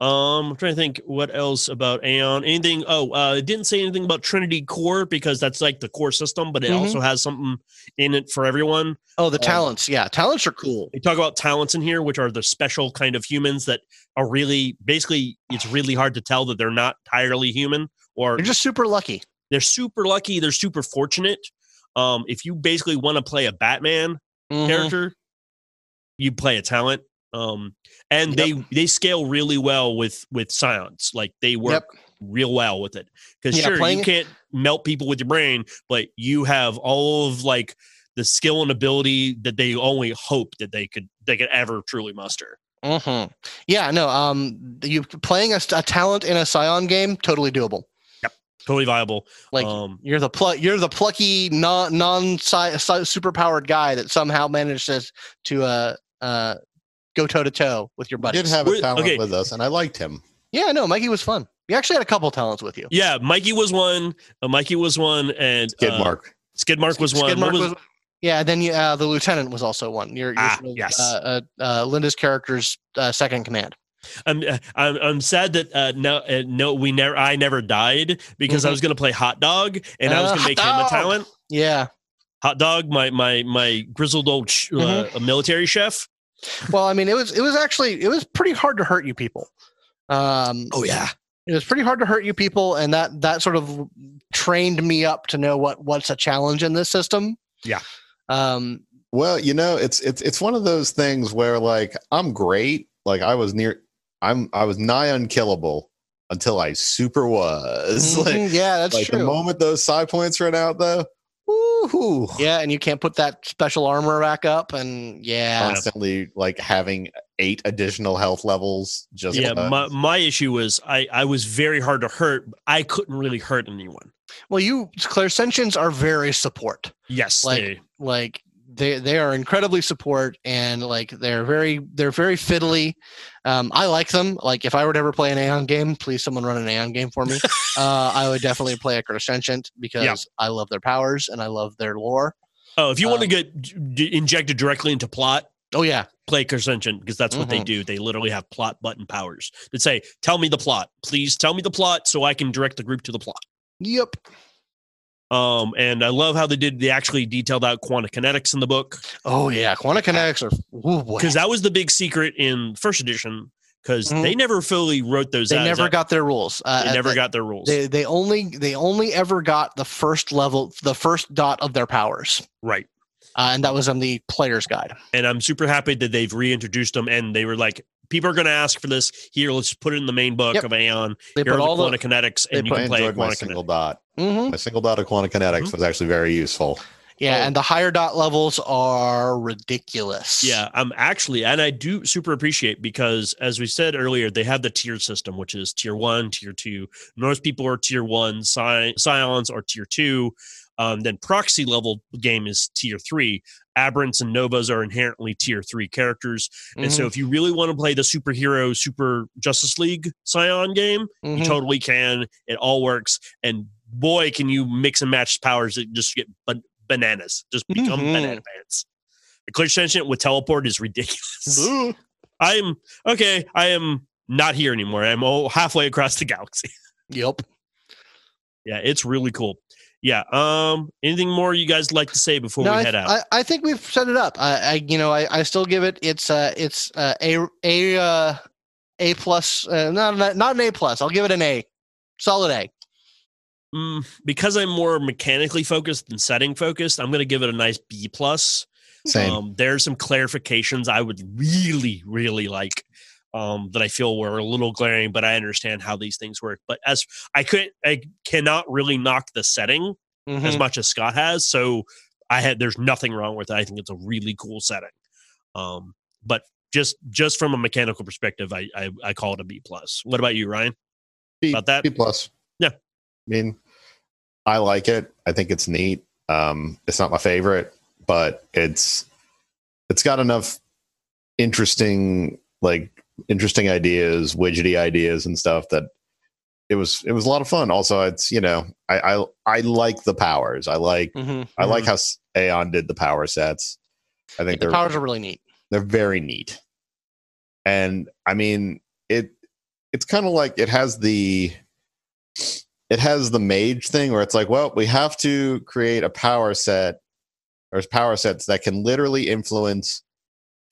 Speaker 1: Um, I'm trying to think what else about Aeon. Anything? Oh, uh, it didn't say anything about Trinity Core because that's like the core system, but it
Speaker 3: Mhm.
Speaker 1: also has something in it for everyone.
Speaker 3: Oh, the
Speaker 1: Um,
Speaker 3: talents, yeah, talents are cool.
Speaker 1: We talk about talents in here, which are the special kind of humans that are really basically it's really hard to tell that they're not entirely human or
Speaker 3: they're just super lucky.
Speaker 1: they're super lucky, they're super fortunate. Um, if you basically want to play a Batman
Speaker 3: Mhm.
Speaker 1: character, you play a talent. Um, and
Speaker 3: Yep.
Speaker 1: they they scale really well with with science. Like they work
Speaker 3: Yep.
Speaker 1: real well with it. Because
Speaker 3: Yeah,
Speaker 1: sure, you can't melt people with your brain, but you have all of like the skill and ability that they only hope that they could they could ever truly muster.
Speaker 3: hmm Yeah, no. Um, you playing a, a talent in a Scion game, totally doable. Yep.
Speaker 1: Totally viable.
Speaker 3: Like
Speaker 1: um,
Speaker 3: you're the pl- you're the plucky non non super powered guy that somehow manages to uh uh go toe to toe with your
Speaker 2: He
Speaker 3: buddies.
Speaker 2: did have
Speaker 1: We're-
Speaker 2: a talent
Speaker 1: okay.
Speaker 2: with us, and I liked him.
Speaker 3: yeah, no, Mikey was fun. We actually had a couple talents with you.
Speaker 1: yeah, Mikey was one. Uh, Mikey was one, and
Speaker 2: Skidmark.
Speaker 1: uh, Skidmark was one.
Speaker 3: Skidmark
Speaker 1: was-
Speaker 3: was- yeah, then you, uh, the lieutenant was also one. You're, you're
Speaker 1: Ah,
Speaker 3: sort of,
Speaker 1: yes.
Speaker 3: uh, uh, uh, Linda's character's uh, second command.
Speaker 1: I'm, uh, I'm I'm sad that uh, no uh, no we never I never died because I
Speaker 3: Mhm.
Speaker 1: was gonna play hot dog and I was
Speaker 3: Uh,
Speaker 1: gonna
Speaker 3: Hot
Speaker 1: make him a talent.
Speaker 3: Yeah.
Speaker 1: Hot dog, my my my grizzled old sh- uh,
Speaker 3: Mm-hmm.
Speaker 1: a military chef.
Speaker 3: Well, I mean, it was it was actually it was pretty hard to hurt you people. Um,
Speaker 1: Oh yeah,
Speaker 3: it was pretty hard to hurt you people, and that that sort of trained me up to know what what's a challenge in this system.
Speaker 1: Yeah.
Speaker 3: Um,
Speaker 2: Well, you know, it's it's it's one of those things where like I'm great. Like I was near I'm I was nigh unkillable until I super was. Like,
Speaker 3: mhm, yeah, that's
Speaker 2: like the moment those Psi points ran out though, woohoo.
Speaker 3: yeah, and you can't put that special armor back up, and yeah,
Speaker 2: Constantly like having eight additional health levels just
Speaker 1: yeah.
Speaker 2: uh,
Speaker 1: My my issue was I I was very hard to hurt. I couldn't really hurt anyone.
Speaker 3: well, you clairsentients are very support.
Speaker 1: Yes,
Speaker 3: Like-
Speaker 1: they-
Speaker 3: like they they are incredibly support and like they're very they're very fiddly um i like them like if i were to ever play an aeon game please someone run an aeon game for me uh i would definitely play a crescent because i love their powers and i love their lore
Speaker 1: oh, if you want to
Speaker 3: um,
Speaker 1: get d- injected directly into plot,
Speaker 3: oh yeah
Speaker 1: play Crescent because that's what they
Speaker 3: Mhm.
Speaker 1: do. They literally have plot button powers that say, "Tell me the plot, please. Tell me the plot so I can direct the group to the plot."
Speaker 3: yep
Speaker 1: Um, and I love how they did. They actually detailed out quantum kinetics in the book
Speaker 3: oh yeah quantum kinetics are
Speaker 1: because that was the big secret in first edition because
Speaker 3: Mhm.
Speaker 1: they never fully wrote those.
Speaker 3: they
Speaker 1: out.
Speaker 3: never
Speaker 1: That-
Speaker 3: got their rules uh,
Speaker 1: They never
Speaker 3: the-
Speaker 1: got their rules.
Speaker 3: they, they only they only ever got the first level the first dot of their powers
Speaker 1: right.
Speaker 3: uh, and that was on the player's guide
Speaker 1: And I'm super happy that they've reintroduced them. And they were like, people are going to ask for this. Here, let's put it in the main book
Speaker 3: Yep.
Speaker 1: of Aeon.
Speaker 3: they
Speaker 1: Here are
Speaker 3: put
Speaker 1: the
Speaker 3: all the
Speaker 1: quantum kinetics,
Speaker 3: they
Speaker 1: and you
Speaker 2: I
Speaker 1: can play
Speaker 2: enjoyed my
Speaker 1: quantum
Speaker 2: single
Speaker 1: kinetic.
Speaker 2: dot.
Speaker 3: Mhm.
Speaker 2: My single dot of quantum kinetics
Speaker 1: Mhm.
Speaker 2: was actually very useful.
Speaker 3: Yeah,
Speaker 1: Oh.
Speaker 3: and the higher dot levels are ridiculous.
Speaker 1: Yeah, I'm actually, and I do super appreciate because, as we said earlier, they have the tier system, which is tier one, tier two. Most people are tier one, Sci- Scions are tier two. Um, then proxy level game is tier three. Aberrants and Novas are inherently tier three characters. And so,
Speaker 3: Mhm,
Speaker 1: if you really want to play the superhero, Super Justice League Scion game, you
Speaker 3: mhm.
Speaker 1: totally can. It all works. And boy, can you mix and match powers that just get ban- bananas, just become
Speaker 3: Mhm.
Speaker 1: banana pants. The clairsentient with teleport is ridiculous. I am okay. I am not here anymore. I'm all halfway across the galaxy.
Speaker 3: Yep.
Speaker 1: yeah, it's really cool. Yeah. Um. Anything more you guys like to say before
Speaker 3: No,
Speaker 1: we
Speaker 3: I,
Speaker 1: head out?
Speaker 3: I, I think we've set it up. I, I you know, I, I still give it. It's uh, it's uh, a a uh, a plus. Uh, not not not an A plus. I'll give it an A. Solid A.
Speaker 1: Mm, because I'm more mechanically focused than setting focused, I'm going to give it a nice B plus.
Speaker 2: Same.
Speaker 1: Um, there's some clarifications I would really, really like um, that I feel were a little glaring, but I understand how these things work. But as I couldn't, I cannot really knock the setting as
Speaker 3: Mhm.
Speaker 1: much as Scott has. So I had, there's nothing wrong with it. I think it's a really cool setting. Um, but just just from a mechanical perspective, I I, I call it a B plus. What about you, Ryan?
Speaker 2: B,
Speaker 1: About that?
Speaker 2: B plus.
Speaker 1: Yeah.
Speaker 2: I mean, I like it. I think it's neat. Um, it's not my favorite, but it's it's got enough interesting like interesting ideas, widgety ideas and stuff that it was it was a lot of fun. Also, it's you know I I, I like the powers. I like
Speaker 3: hmm
Speaker 2: I like how S- Aeon did the power sets. I think
Speaker 3: The powers are really neat.
Speaker 2: they're very neat and i mean it it's kind of like it has the it has the mage thing where it's like well we have to create a power set or power sets that can literally influence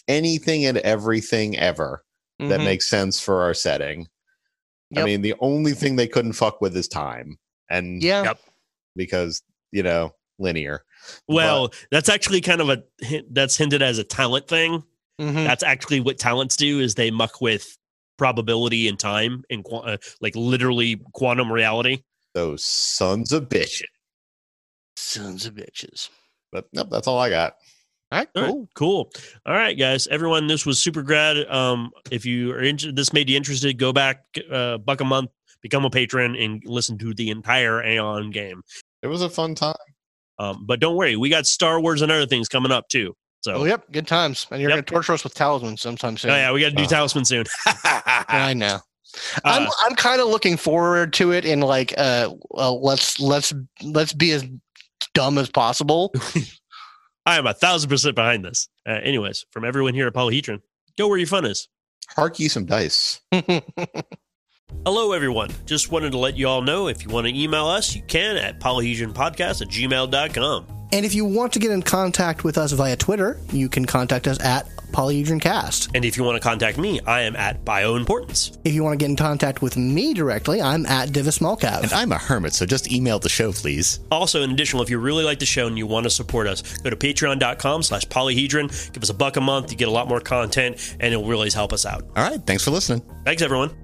Speaker 2: anything and everything ever that
Speaker 3: Mhm.
Speaker 2: makes sense for our setting i mean the only thing they couldn't fuck with is time and
Speaker 3: yeah.
Speaker 1: Yep.
Speaker 2: because you know linear
Speaker 1: Well, that's actually kind of a that's hinted as a talent thing.
Speaker 3: Mhm.
Speaker 1: That's actually what talents do is they muck with probability and time and qua- uh, like literally quantum reality.
Speaker 2: those sons of bitches
Speaker 3: Sons of bitches.
Speaker 2: but nope, that's all i got
Speaker 3: All right,
Speaker 1: All right,
Speaker 3: cool.
Speaker 1: cool. All right, guys. Everyone, this was super grad. Um, if you are interested, this made you interested, go back, uh, buck a month, become a patron, and listen to the entire Aeon game.
Speaker 2: it was a fun time
Speaker 1: Um, but don't worry, we got Star Wars and other things coming up too. So,
Speaker 3: Oh, yep. Good times. And you're
Speaker 1: Yep.
Speaker 3: going to torture us with talismans sometime soon.
Speaker 1: oh, yeah, we got to do
Speaker 2: Uh.
Speaker 1: Talisman soon.
Speaker 3: I know. I'm
Speaker 1: Uh,
Speaker 3: I'm kind of looking forward to it in like uh well, let's let's let's be as dumb as possible.
Speaker 1: I am a thousand percent behind this. Uh, anyways, from everyone here at Polyhedron, go where your fun is.
Speaker 2: Hark ye some dice.
Speaker 1: Hello, everyone. Just wanted to let you all know if you want to email us, you can at polyhedronpodcast at gmail.com.
Speaker 3: and if you want to get in contact with us via Twitter, you can contact us at PolyhedronCast.
Speaker 1: And if you want to contact me, I am at bioimportance.
Speaker 3: If you want to get in contact with me directly, I'm at Divis Smallcav.
Speaker 2: And I'm a hermit, so just email the show, please.
Speaker 1: Also, in addition, if you really like the show and you want to support us, go to patreon.com slash polyhedron. Give us a buck a month. You get a lot more content, and it will really help us out.
Speaker 2: All right. Thanks for listening.
Speaker 1: Thanks, everyone.